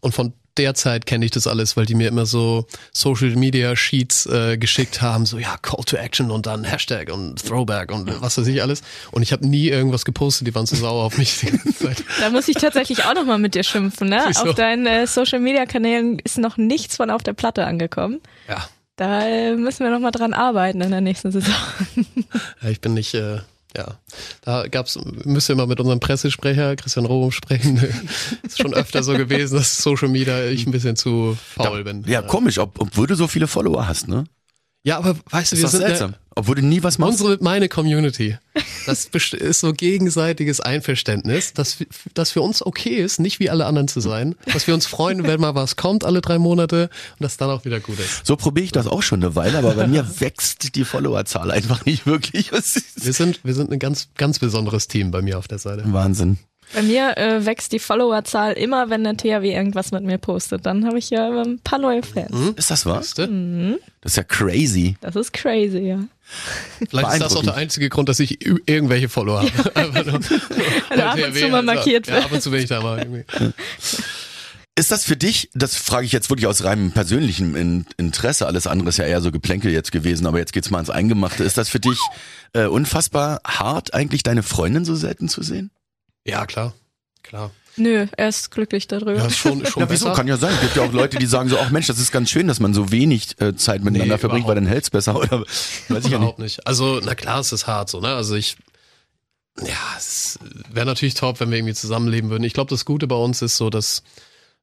Speaker 4: und von der Zeit kenne ich das alles, weil die mir immer so Social Media Sheets äh, geschickt haben, so ja, Call to Action und dann Hashtag und Throwback und was weiß ich alles. Und ich habe nie irgendwas gepostet, die waren so sauer auf mich die ganze Zeit.
Speaker 3: Da muss ich tatsächlich auch nochmal mit dir schimpfen, ne?
Speaker 4: Wieso?
Speaker 3: Auf deinen äh, Social Media Kanälen ist noch nichts von auf der Platte angekommen.
Speaker 4: Ja,
Speaker 3: Da äh, müssen wir nochmal dran arbeiten in der nächsten Saison.
Speaker 4: ja ich bin nicht, äh, ja, da gab's, müsst ihr mal mit unserem Pressesprecher Christian Rohrum sprechen. ist schon öfter so gewesen, dass Social Media ich ein bisschen zu faul bin.
Speaker 2: Ja, komisch, ob, obwohl du so viele Follower hast, ne?
Speaker 4: Ja, aber weißt du,
Speaker 2: Ist
Speaker 4: wir sind
Speaker 2: seltsam.
Speaker 4: eine,
Speaker 2: Obwohl du nie was machst.
Speaker 4: unsere, meine Community. Das ist so gegenseitiges Einverständnis, dass, dass für uns okay ist, nicht wie alle anderen zu sein, dass wir uns freuen, wenn mal was kommt alle drei Monate und das dann auch wieder gut ist.
Speaker 2: So probiere ich das auch schon eine Weile, aber bei mir wächst die Followerzahl einfach nicht wirklich.
Speaker 4: Wir sind, wir sind ein ganz, ganz besonderes Team bei mir auf der Seite.
Speaker 2: Wahnsinn.
Speaker 3: Bei mir äh, wächst die Followerzahl immer, wenn der THW irgendwas mit mir postet. Dann habe ich ja ein paar neue Fans.
Speaker 2: Ist das was?
Speaker 4: Du?
Speaker 2: Das ist ja crazy.
Speaker 3: Das ist crazy, ja.
Speaker 4: Vielleicht ist das auch der einzige Grund, dass ich irgendwelche Follower habe.
Speaker 3: Also ab und zu mal markiert
Speaker 4: Ja,
Speaker 3: wird.
Speaker 4: ab und zu bin ich da mal irgendwie.
Speaker 2: Ist das für dich, das frage ich jetzt wirklich aus reinem persönlichen In Interesse, alles andere ist ja eher so Geplänkel jetzt gewesen, aber jetzt geht's mal ans Eingemachte. Ist das für dich äh, unfassbar hart, eigentlich deine Freundin so selten zu sehen?
Speaker 4: Ja, klar. Klar.
Speaker 3: Nö, er ist glücklich darüber.
Speaker 4: Ja, ist schon, schon
Speaker 2: Ja, wieso?
Speaker 4: besser.
Speaker 2: Kann ja sein. Es gibt ja auch Leute, die sagen so, ach Mensch, das ist ganz schön, dass man so wenig äh, Zeit miteinander
Speaker 4: Nee,
Speaker 2: verbringt, weil dann hält's besser oder weiß ich ja nicht.
Speaker 4: Überhaupt nicht. Also, na klar, es ist hart so, ne? Also ich, ja, es wäre natürlich top, wenn wir irgendwie zusammenleben würden. Ich glaube, das Gute bei uns ist so, dass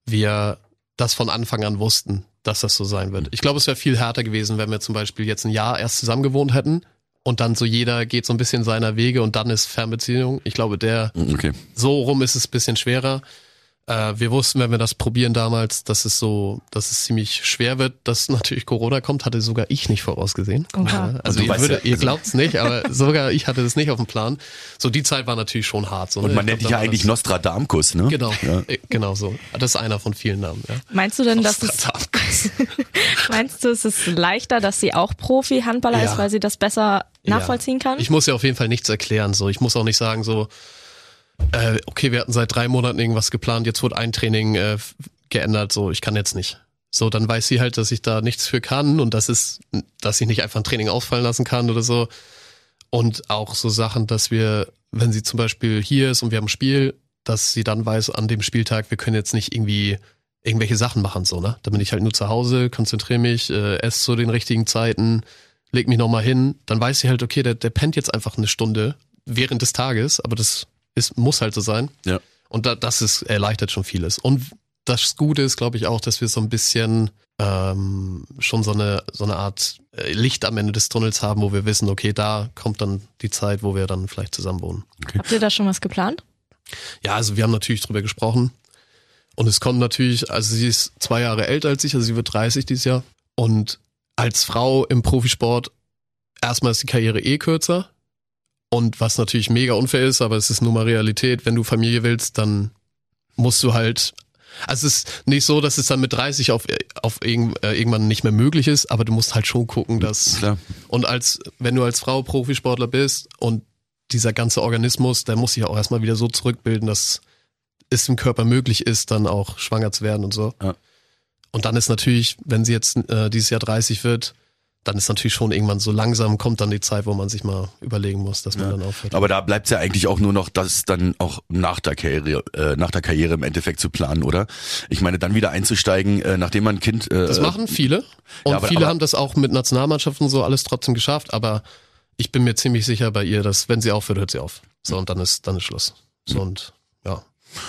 Speaker 4: wir das von Anfang an wussten, dass das so sein wird. Ich glaube, es wäre viel härter gewesen, wenn wir zum Beispiel jetzt ein Jahr erst zusammen gewohnt hätten und dann so jeder geht so ein bisschen seiner Wege und dann ist Fernbeziehung. Ich glaube, der,
Speaker 2: Okay.
Speaker 4: so rum ist es ein bisschen schwerer. Äh, wir wussten, wenn wir das probieren damals, dass es so, dass es ziemlich schwer wird, dass natürlich Corona kommt, hatte sogar ich nicht vorausgesehen. Ja, Also ihr, würde,
Speaker 2: ja,
Speaker 4: ihr
Speaker 2: also-
Speaker 4: glaubt's nicht, aber sogar ich hatte das nicht auf dem Plan. So die Zeit war natürlich schon hart. So,
Speaker 2: Und
Speaker 4: ne?
Speaker 2: man
Speaker 4: Ich
Speaker 2: nennt dich ja eigentlich Nostradamkus, ne?
Speaker 4: Genau,
Speaker 2: Ja.
Speaker 4: äh, genau so. Das ist einer von vielen Namen. Ja.
Speaker 3: Meinst du denn, dass es, meinst du, es ist leichter, dass sie auch Profi-Handballer
Speaker 4: Ja.
Speaker 3: ist, weil sie das besser nachvollziehen kann?
Speaker 4: Ich muss ja auf jeden Fall nichts erklären. So, ich muss auch nicht sagen so, äh, okay, wir hatten seit drei Monaten irgendwas geplant, jetzt wurde ein Training äh, geändert. So, ich kann jetzt nicht. So, dann weiß sie halt, dass ich da nichts für kann und das ist, dass ich nicht einfach ein Training ausfallen lassen kann oder so. Und auch so Sachen, dass wir, wenn sie zum Beispiel hier ist und wir haben ein Spiel, dass sie dann weiß an dem Spieltag, wir können jetzt nicht irgendwie irgendwelche Sachen machen, so, ne? Da bin ich halt nur zu Hause, konzentriere mich, äh, esse zu den richtigen Zeiten, leg mich nochmal hin, dann weiß sie halt, okay, der, der pennt jetzt einfach eine Stunde während des Tages, aber das ist, muss halt so sein.
Speaker 2: Ja.
Speaker 4: Und da, das ist, erleichtert schon vieles. Und das Gute ist, glaube ich, auch, dass wir so ein bisschen ähm, schon so eine, so eine Art äh, Licht am Ende des Tunnels haben, wo wir wissen, okay, da kommt dann die Zeit, wo wir dann vielleicht zusammen wohnen.
Speaker 3: Habt ihr da schon was geplant?
Speaker 4: Ja, also wir haben natürlich drüber gesprochen. Und es kommt natürlich, also sie ist zwei Jahre älter als ich, also sie wird 30 dieses Jahr. Und als Frau im Profisport, erstmal ist die Karriere eh kürzer. Und was natürlich mega unfair ist, aber es ist nun mal Realität, wenn du Familie willst, dann musst du halt Also es ist nicht so, dass es dann mit 30 auf, auf irgend, äh, irgendwann nicht mehr möglich ist, aber du musst halt schon gucken, dass
Speaker 2: Klar.
Speaker 4: und als wenn du als Frau Profisportler bist und dieser ganze Organismus, der muss sich auch erstmal wieder so zurückbilden, dass es im Körper möglich ist, dann auch schwanger zu werden und so.
Speaker 2: Ja.
Speaker 4: Und dann ist natürlich, wenn sie jetzt äh, dieses Jahr 30 wird, dann ist natürlich schon irgendwann so langsam kommt dann die Zeit, wo man sich mal überlegen muss, dass man
Speaker 2: Ja.
Speaker 4: dann aufhört.
Speaker 2: Aber da bleibt's ja eigentlich auch nur noch, das dann auch nach der Karriere, äh, nach der Karriere im Endeffekt zu planen, oder? Ich meine, dann wieder einzusteigen, äh, nachdem man ein Kind. Äh,
Speaker 4: Das machen viele. Und
Speaker 2: Ja, aber-
Speaker 4: viele
Speaker 2: aber-
Speaker 4: haben das auch mit Nationalmannschaften so alles trotzdem geschafft. Aber ich bin mir ziemlich sicher bei ihr, dass wenn sie aufhört, hört sie auf. So, und dann ist, dann ist Schluss. So, und ja.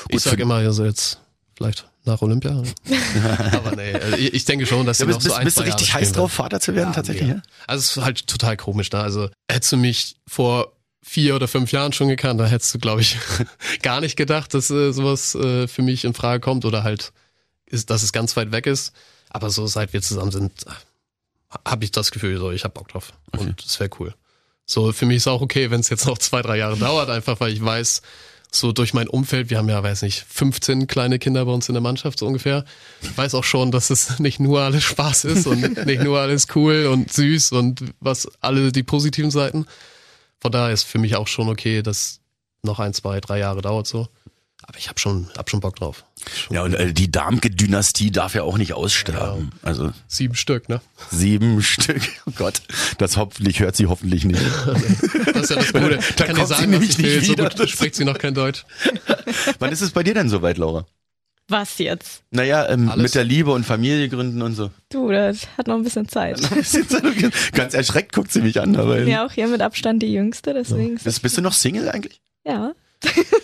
Speaker 4: Ich
Speaker 2: für-
Speaker 4: sage immer, also jetzt vielleicht nach Olympia. aber nee, also ich, ich denke schon, dass sie
Speaker 2: Ja,
Speaker 4: noch
Speaker 2: bist,
Speaker 4: so ein,
Speaker 2: bist du richtig
Speaker 4: Jahre
Speaker 2: heiß drauf, Vater zu werden,
Speaker 4: Ja,
Speaker 2: tatsächlich? Ja?
Speaker 4: Also es ist halt total komisch, ne? Also hättest du mich vor vier oder fünf Jahren schon gekannt, da hättest du, glaube ich, gar nicht gedacht, dass äh, sowas äh, für mich in Frage kommt oder halt, ist, dass es ganz weit weg ist. Aber so seit wir zusammen sind, habe ich das Gefühl, so ich habe Bock drauf. Und es wäre cool. So, für mich ist auch okay, wenn es jetzt noch zwei, drei Jahre dauert, einfach weil ich weiß, so durch mein Umfeld, wir haben ja, weiß nicht, 15 kleine Kinder bei uns in der Mannschaft so ungefähr. Ich weiß auch schon, dass es nicht nur alles Spaß ist und nicht nur alles cool und süß und was alle die positiven Seiten. Von daher ist für mich auch schon okay, dass noch ein, zwei, drei Jahre dauert so. Aber ich habe schon, hab schon Bock drauf. Schon
Speaker 2: Ja, und äh, die Darmke-Dynastie darf ja auch nicht aussterben. Also
Speaker 4: sieben Stück, ne?
Speaker 2: sieben Stück. Oh Gott, das hoffentlich hört sie hoffentlich nicht.
Speaker 4: Das ist ja das Gute. Ich
Speaker 2: Da
Speaker 4: kann dir sagen, was
Speaker 2: nämlich
Speaker 4: ich will.
Speaker 2: nicht
Speaker 4: So
Speaker 2: wieder.
Speaker 4: gut spricht sie noch kein Deutsch.
Speaker 2: Wann ist es bei dir denn soweit, Laura?
Speaker 3: Was jetzt?
Speaker 2: Naja, ähm, mit der Liebe und Familie gründen und so.
Speaker 3: Du, das hat noch ein bisschen Zeit.
Speaker 2: Ganz erschreckt guckt sie mich an, aber
Speaker 3: Ja, auch hier mit Abstand die Jüngste, deswegen. ist
Speaker 2: bist, bist du noch Single eigentlich?
Speaker 3: Ja.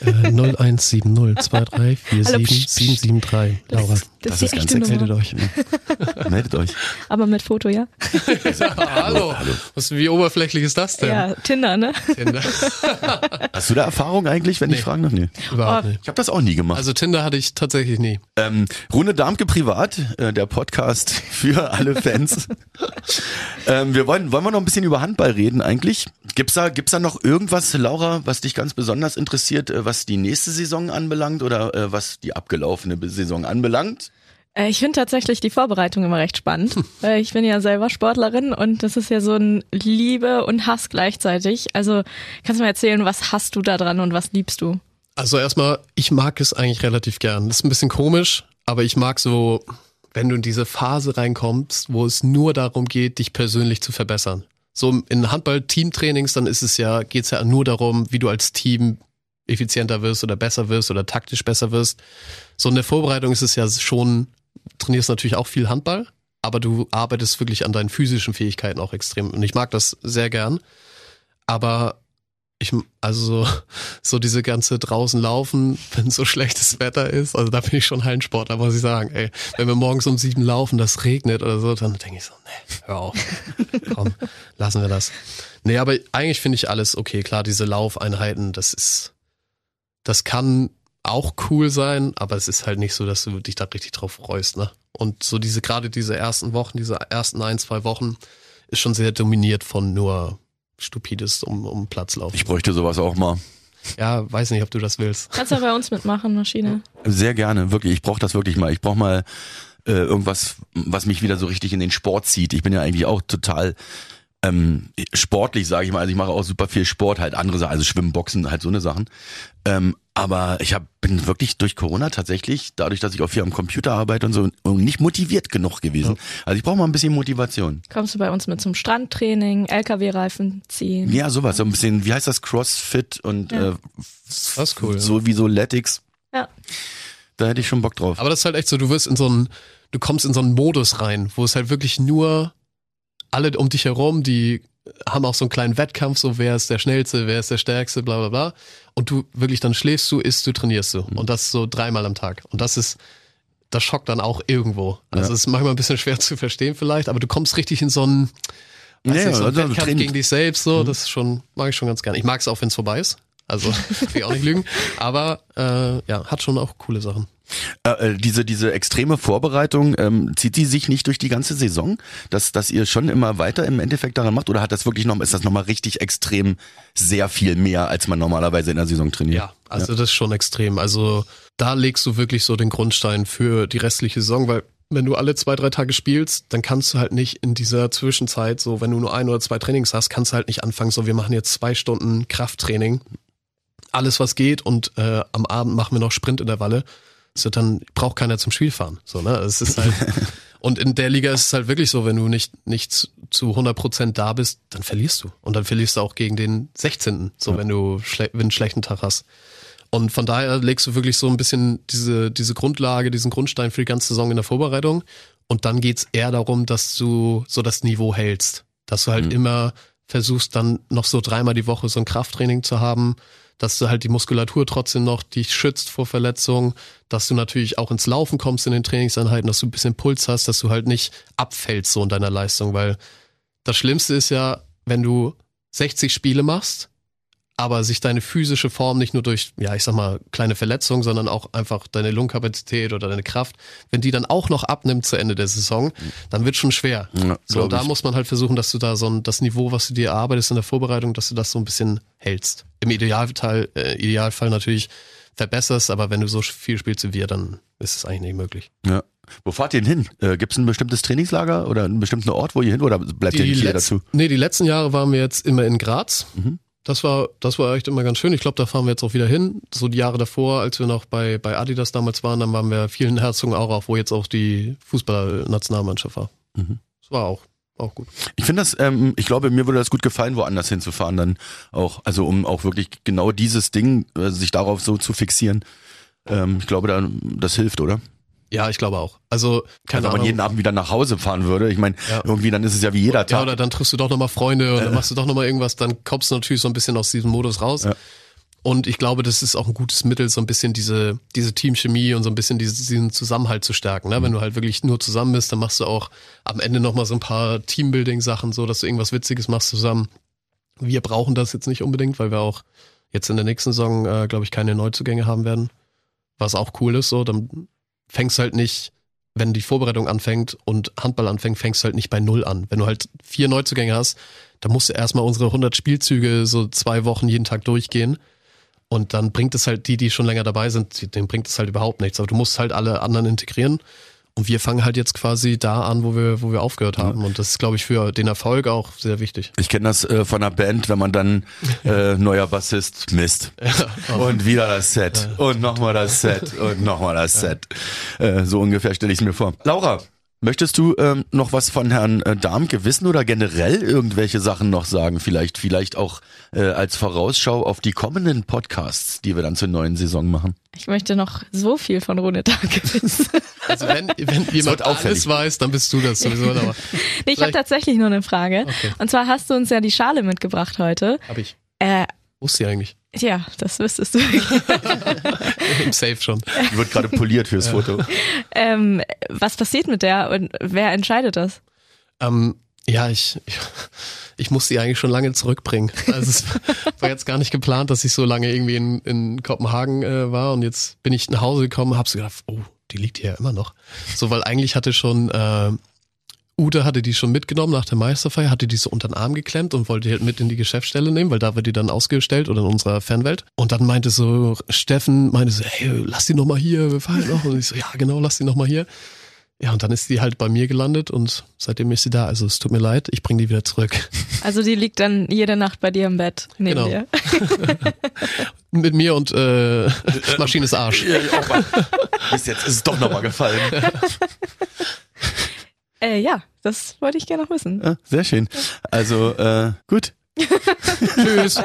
Speaker 4: Äh, 0170 23
Speaker 3: Hallo,
Speaker 4: 47
Speaker 3: pst, pst.
Speaker 4: 773. Laura.
Speaker 3: Das,
Speaker 2: Das
Speaker 3: ist
Speaker 2: ist
Speaker 3: die
Speaker 2: ganz
Speaker 4: Meldet euch.
Speaker 2: Meldet euch.
Speaker 3: Aber mit Foto, ja?
Speaker 4: Hallo. Was, wie oberflächlich ist das denn?
Speaker 3: Ja, Tinder, ne?
Speaker 4: Tinder.
Speaker 2: Hast du da Erfahrung eigentlich, wenn ich
Speaker 4: Nee.
Speaker 2: fragen darf? Nee.
Speaker 4: Überhaupt
Speaker 3: Oh.
Speaker 4: nicht.
Speaker 2: Ich habe das auch nie gemacht.
Speaker 4: Also Tinder hatte ich tatsächlich nie.
Speaker 2: Ähm, Rune Darmke privat, äh, der Podcast für alle Fans. ähm, wir wollen, wollen wir noch ein bisschen über Handball reden eigentlich? Gibt's da, gibt's da noch irgendwas, Laura, was dich ganz besonders interessiert, äh, was die nächste Saison anbelangt oder äh, was die abgelaufene Saison anbelangt?
Speaker 3: Äh, Ich finde tatsächlich die Vorbereitung immer recht spannend. weil Ich bin ja selber Sportlerin und das ist ja so ein Liebe und Hass gleichzeitig. Also kannst du mir erzählen, was hast du da dran und was liebst du?
Speaker 4: Also erstmal, ich mag es eigentlich relativ gern. Das ist ein bisschen komisch, aber ich mag so, wenn du in diese Phase reinkommst, wo es nur darum geht, dich persönlich zu verbessern. So in Handball-Teamtrainings, dann ist es ja, geht's ja nur darum, wie du als Team effizienter wirst oder besser wirst oder taktisch besser wirst. So in der Vorbereitung ist es ja schon, trainierst natürlich auch viel Handball, aber du arbeitest wirklich an deinen physischen Fähigkeiten auch extrem. Und ich mag das sehr gern. Aber ich, also so, so diese ganze draußen laufen, wenn so schlechtes Wetter ist, also da bin ich schon Hallensportler, muss ich sagen. Ey, wenn wir morgens um sieben laufen, das regnet oder so, dann denke ich so, nee, hör auf. Komm, lassen wir das. Nee, aber eigentlich finde ich alles okay. Klar, diese Laufeinheiten, das ist, das kann auch cool sein, aber es ist halt nicht so, dass du dich da richtig drauf freust, ne? Und so diese, gerade diese ersten Wochen, diese ersten ein, zwei Wochen, ist schon sehr dominiert von nur stupides um, um Platz laufen.
Speaker 2: Ich bräuchte sowas auch mal.
Speaker 4: Ja, weiß nicht, ob du das willst.
Speaker 3: Kannst du bei uns mitmachen, Maschine?
Speaker 2: Sehr gerne, wirklich. Ich brauche das wirklich mal. Ich brauche mal äh, irgendwas, was mich wieder so richtig in den Sport zieht. Ich bin ja eigentlich auch total ähm, sportlich, sage ich mal. Also ich mache auch super viel Sport, halt andere Sachen, also Schwimmen, Boxen, halt so eine Sachen. Ähm, aber ich hab, bin wirklich durch Corona tatsächlich, dadurch, dass ich auch viel am Computer arbeite und so, nicht motiviert genug gewesen. Also ich brauche mal ein bisschen Motivation.
Speaker 3: Kommst du bei uns mit zum Strandtraining, LKW-Reifen ziehen?
Speaker 2: Ja, sowas, so ein bisschen, wie heißt das, Crossfit und
Speaker 3: Ja.
Speaker 2: äh,
Speaker 4: Das ist cool, ja.
Speaker 2: sowieso Latics.
Speaker 3: Ja.
Speaker 2: Da hätte ich schon Bock drauf.
Speaker 4: Aber das ist halt echt so, du wirst in so einen, du kommst in so einen Modus rein, wo es halt wirklich nur alle um dich herum, die haben auch so einen kleinen Wettkampf, so wer ist der Schnellste, wer ist der Stärkste, bla bla bla. Und du wirklich dann schläfst du, isst du, trainierst du. Und das so dreimal am Tag. Und das ist, das schockt dann auch irgendwo. Also
Speaker 2: Ja.
Speaker 4: es ist manchmal ein bisschen schwer zu verstehen vielleicht, aber du kommst richtig in so einen, weiß
Speaker 2: Ja,
Speaker 4: nicht, so einen
Speaker 2: also
Speaker 4: Wettkampf gegen dich selbst, so, das ist schon, mag ich schon ganz gerne. Ich mag es auch, wenn es vorbei ist. Also, will ich auch nicht lügen. Aber äh, ja, hat schon auch coole Sachen.
Speaker 2: Äh, äh, diese, diese extreme Vorbereitung, ähm, zieht die sich nicht durch die ganze Saison, dass, dass ihr schon immer weiter im Endeffekt daran macht? Oder hat das wirklich noch, ist das nochmal richtig extrem sehr viel mehr, als man normalerweise in der Saison trainiert?
Speaker 4: Ja, Also das ist schon extrem. Also da legst du wirklich so den Grundstein für die restliche Saison, weil wenn du alle zwei, drei Tage spielst, dann kannst du halt nicht in dieser Zwischenzeit, so wenn du nur ein oder zwei Trainings hast, kannst du halt nicht anfangen, so wir machen jetzt zwei Stunden Krafttraining, alles was geht und äh, am Abend machen wir noch Sprintintervalle. So dann braucht keiner zum Spiel fahren. So, ne? Es ist halt, und in der Liga ist es halt wirklich so, wenn du nicht, nicht zu 100 Prozent da bist, dann verlierst du. Und dann verlierst du auch gegen den 16. So, ja. wenn du schle wenn einen schlechten Tag hast. Und von daher legst du wirklich so ein bisschen diese, diese Grundlage, diesen Grundstein für die ganze Saison in der Vorbereitung. Und dann geht's eher darum, dass du so das Niveau hältst. Dass du halt mhm. immer versuchst, dann noch so dreimal die Woche so ein Krafttraining zu haben, dass du halt die Muskulatur trotzdem noch dich schützt vor Verletzungen, dass du natürlich auch ins Laufen kommst in den Trainingseinheiten, dass du ein bisschen Puls hast, dass du halt nicht abfällst so in deiner Leistung, weil das Schlimmste ist ja, wenn du 60 Spiele machst aber sich deine physische Form nicht nur durch, ja, ich sag mal, kleine Verletzungen, sondern auch einfach deine Lungenkapazität oder deine Kraft, wenn die dann auch noch abnimmt zu Ende der Saison, dann wird schon schwer. Ja, so, da ich. muss man halt versuchen, dass du da so ein, das Niveau, was du dir erarbeitest in der Vorbereitung, dass du das so ein bisschen hältst. Im Idealfall, äh, Idealfall natürlich verbesserst, aber wenn du so viel spielst wie wir, dann ist es eigentlich nicht möglich.
Speaker 2: Ja. Wo fahrt ihr denn hin? Äh, Gibt es ein bestimmtes Trainingslager oder einen bestimmten Ort, wo ihr hin oder bleibt die ihr nicht hier dazu?
Speaker 4: Nee, die letzten Jahre waren wir jetzt immer in Graz. Mhm. Das war, das war echt immer ganz schön. Ich glaube, da fahren wir jetzt auch wieder hin. So die Jahre davor, als wir noch bei, bei Adidas damals waren, dann waren wir vielen Herzungen auch auf, wo jetzt auch die Fußballnationalmannschaft war. Mhm. Das war auch, auch gut.
Speaker 2: Ich finde das, ähm, ich glaube, mir würde das gut gefallen, woanders hinzufahren dann auch. Also um auch wirklich genau dieses Ding, äh, sich darauf so zu fixieren. Ähm, ich glaube, da, das hilft, oder?
Speaker 4: Ja, ich glaube auch. Also,
Speaker 2: keine also, wenn man jeden Abend wieder nach Hause fahren würde, ich meine, ja. irgendwie dann ist es ja wie jeder Tag. Ja,
Speaker 4: oder dann triffst du doch nochmal Freunde und dann machst du doch nochmal irgendwas, dann kommst du natürlich so ein bisschen aus diesem Modus raus. Ja. Und ich glaube, das ist auch ein gutes Mittel, so ein bisschen diese, diese Teamchemie und so ein bisschen diesen Zusammenhalt zu stärken. Ne? Mhm. Wenn du halt wirklich nur zusammen bist, dann machst du auch am Ende nochmal so ein paar Teambuilding-Sachen, so dass du irgendwas Witziges machst zusammen. Wir brauchen das jetzt nicht unbedingt, weil wir auch jetzt in der nächsten Saison, äh, glaube ich, keine Neuzugänge haben werden. Was auch cool ist, so, dann fängst halt nicht, wenn die Vorbereitung anfängt und Handball anfängt, fängst halt nicht bei Null an. Wenn du halt vier Neuzugänge hast, dann musst du erstmal unsere 100 Spielzüge so zwei Wochen jeden Tag durchgehen. Und dann bringt es halt die, die schon länger dabei sind, denen bringt es halt überhaupt nichts. Aber du musst halt alle anderen integrieren. Und wir fangen halt jetzt quasi da an, wo wir, wo wir aufgehört haben. Und das ist, glaube ich, für den Erfolg auch sehr wichtig.
Speaker 2: Ich kenne das äh, von einer Band, wenn man dann äh, neuer Bassist Mist. Ja, und wieder das Set. Ja. Und nochmal das Set. Und nochmal das Set. Äh, so ungefähr stelle ich es mir vor. Laura, Möchtest du ähm, noch was von Herrn äh, Darmke wissen oder generell irgendwelche Sachen noch sagen? Vielleicht, vielleicht auch äh, als Vorausschau auf die kommenden Podcasts, die wir dann zur neuen Saison machen.
Speaker 3: Ich möchte noch so viel von Rune Darmke wissen.
Speaker 4: Also wenn, wenn jemand alles weiß, dann bist du das sowieso. Aber
Speaker 3: nee, ich habe tatsächlich nur eine Frage. Okay. Und zwar hast du uns ja die Schale mitgebracht heute.
Speaker 4: Hab ich. Äh, Wo ist sie eigentlich?
Speaker 3: Ja, das wüsstest du.
Speaker 4: Im Safe schon.
Speaker 2: Die wird gerade poliert fürs ja. Foto.
Speaker 3: Ähm, was passiert mit der und wer entscheidet das?
Speaker 4: Ähm, ja, ich, ich, ich muss sie eigentlich schon lange zurückbringen. Also es war jetzt gar nicht geplant, dass ich so lange irgendwie in, in Kopenhagen äh, war und jetzt bin ich nach Hause gekommen, habe so gedacht, oh, die liegt hier ja immer noch. So, weil eigentlich hatte schon äh, Ute hatte die schon mitgenommen nach der Meisterfeier, hatte die so unter den Arm geklemmt und wollte die halt mit in die Geschäftsstelle nehmen, weil da wird die dann ausgestellt oder in unserer Fanwelt. Und dann meinte so Steffen, meinte so, hey, lass die noch mal hier, wir feiern noch. Und ich so, ja genau, lass die noch mal hier. Ja, und dann ist die halt bei mir gelandet und seitdem ist sie da. Also es tut mir leid, ich bringe die wieder zurück.
Speaker 3: Also die liegt dann jede Nacht bei dir im Bett neben genau. dir.
Speaker 4: Mit mir und äh, Maschines Arsch. Ja,
Speaker 2: Bis jetzt ist es doch nochmal gefallen.
Speaker 3: Äh, ja, das wollte ich gerne noch wissen.
Speaker 2: Ja, sehr schön. Also äh, gut.
Speaker 4: Tschüss.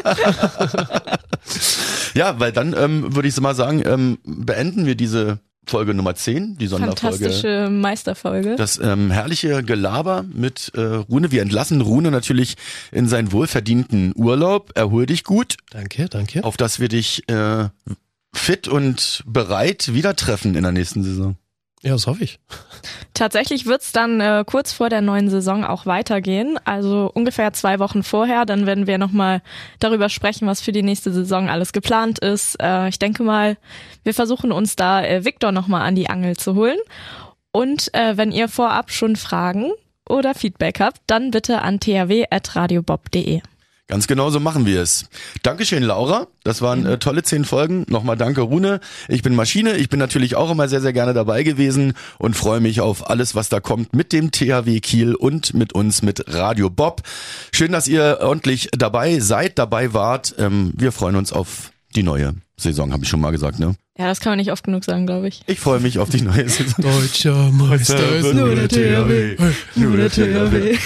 Speaker 2: ja, weil dann ähm, würde ich so mal sagen, ähm, beenden wir diese Folge Nummer 10, die Sonderfolge.
Speaker 3: Fantastische Meisterfolge.
Speaker 2: Das ähm, herrliche Gelaber mit äh, Rune. Wir entlassen Rune natürlich in seinen wohlverdienten Urlaub. Erhol dich gut.
Speaker 4: Danke, danke.
Speaker 2: Auf dass wir dich äh, fit und bereit wieder treffen in der nächsten Saison.
Speaker 4: Ja, das hoffe ich.
Speaker 3: Tatsächlich wird's dann äh, kurz vor der neuen Saison auch weitergehen. Also ungefähr zwei Wochen vorher. Dann werden wir nochmal darüber sprechen, was für die nächste Saison alles geplant ist. Äh, ich denke mal, wir versuchen uns da äh, Victor nochmal an die Angel zu holen. Und äh, wenn ihr vorab schon Fragen oder Feedback habt, dann bitte an thw.radiobob.de.
Speaker 2: Ganz genau so machen wir es. Dankeschön, Laura. Das waren äh, tolle zehn Folgen. Nochmal danke, Rune. Ich bin Maschine. Ich bin natürlich auch immer sehr, sehr gerne dabei gewesen und freue mich auf alles, was da kommt mit dem THW Kiel und mit uns, mit Radio Bob. Schön, dass ihr ordentlich dabei seid, dabei wart. Ähm, wir freuen uns auf die neue Saison, habe ich schon mal gesagt, ne?
Speaker 3: Ja, das kann man nicht oft genug sagen, glaube ich.
Speaker 2: Ich freue mich auf die neue Saison.
Speaker 4: Deutscher Meister ist
Speaker 2: nur der
Speaker 3: THW.
Speaker 2: Nur der THW.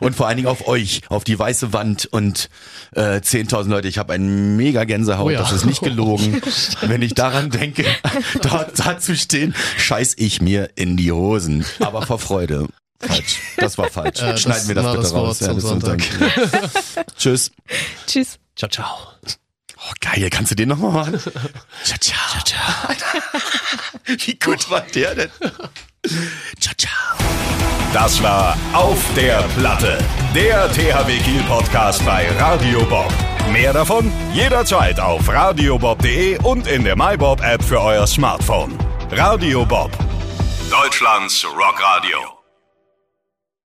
Speaker 2: Und vor allen Dingen auf euch, auf die weiße Wand und äh, 10.000 Leute. Ich habe einen mega Gänsehaut,
Speaker 4: Oh ja.
Speaker 2: das ist nicht gelogen. Wenn ich daran denke, dort da zu stehen, scheiß ich mir in die Hosen. Aber vor Freude. Falsch. Das war falsch.
Speaker 4: Äh,
Speaker 2: Schneiden wir das bitte
Speaker 4: das
Speaker 2: raus. unser- Tschüss.
Speaker 3: Tschüss.
Speaker 4: Ciao, ciao.
Speaker 2: Oh, geil, kannst du den nochmal machen? Ciao, ciao. ciao, Wie gut war der denn? Ciao, ciao.
Speaker 1: Das war Auf der Platte, der THW Kiel Podcast bei Radio Bob. Mehr davon jederzeit auf radiobob.de und in der MyBob App für euer Smartphone. Radio Bob, Deutschlands Rockradio.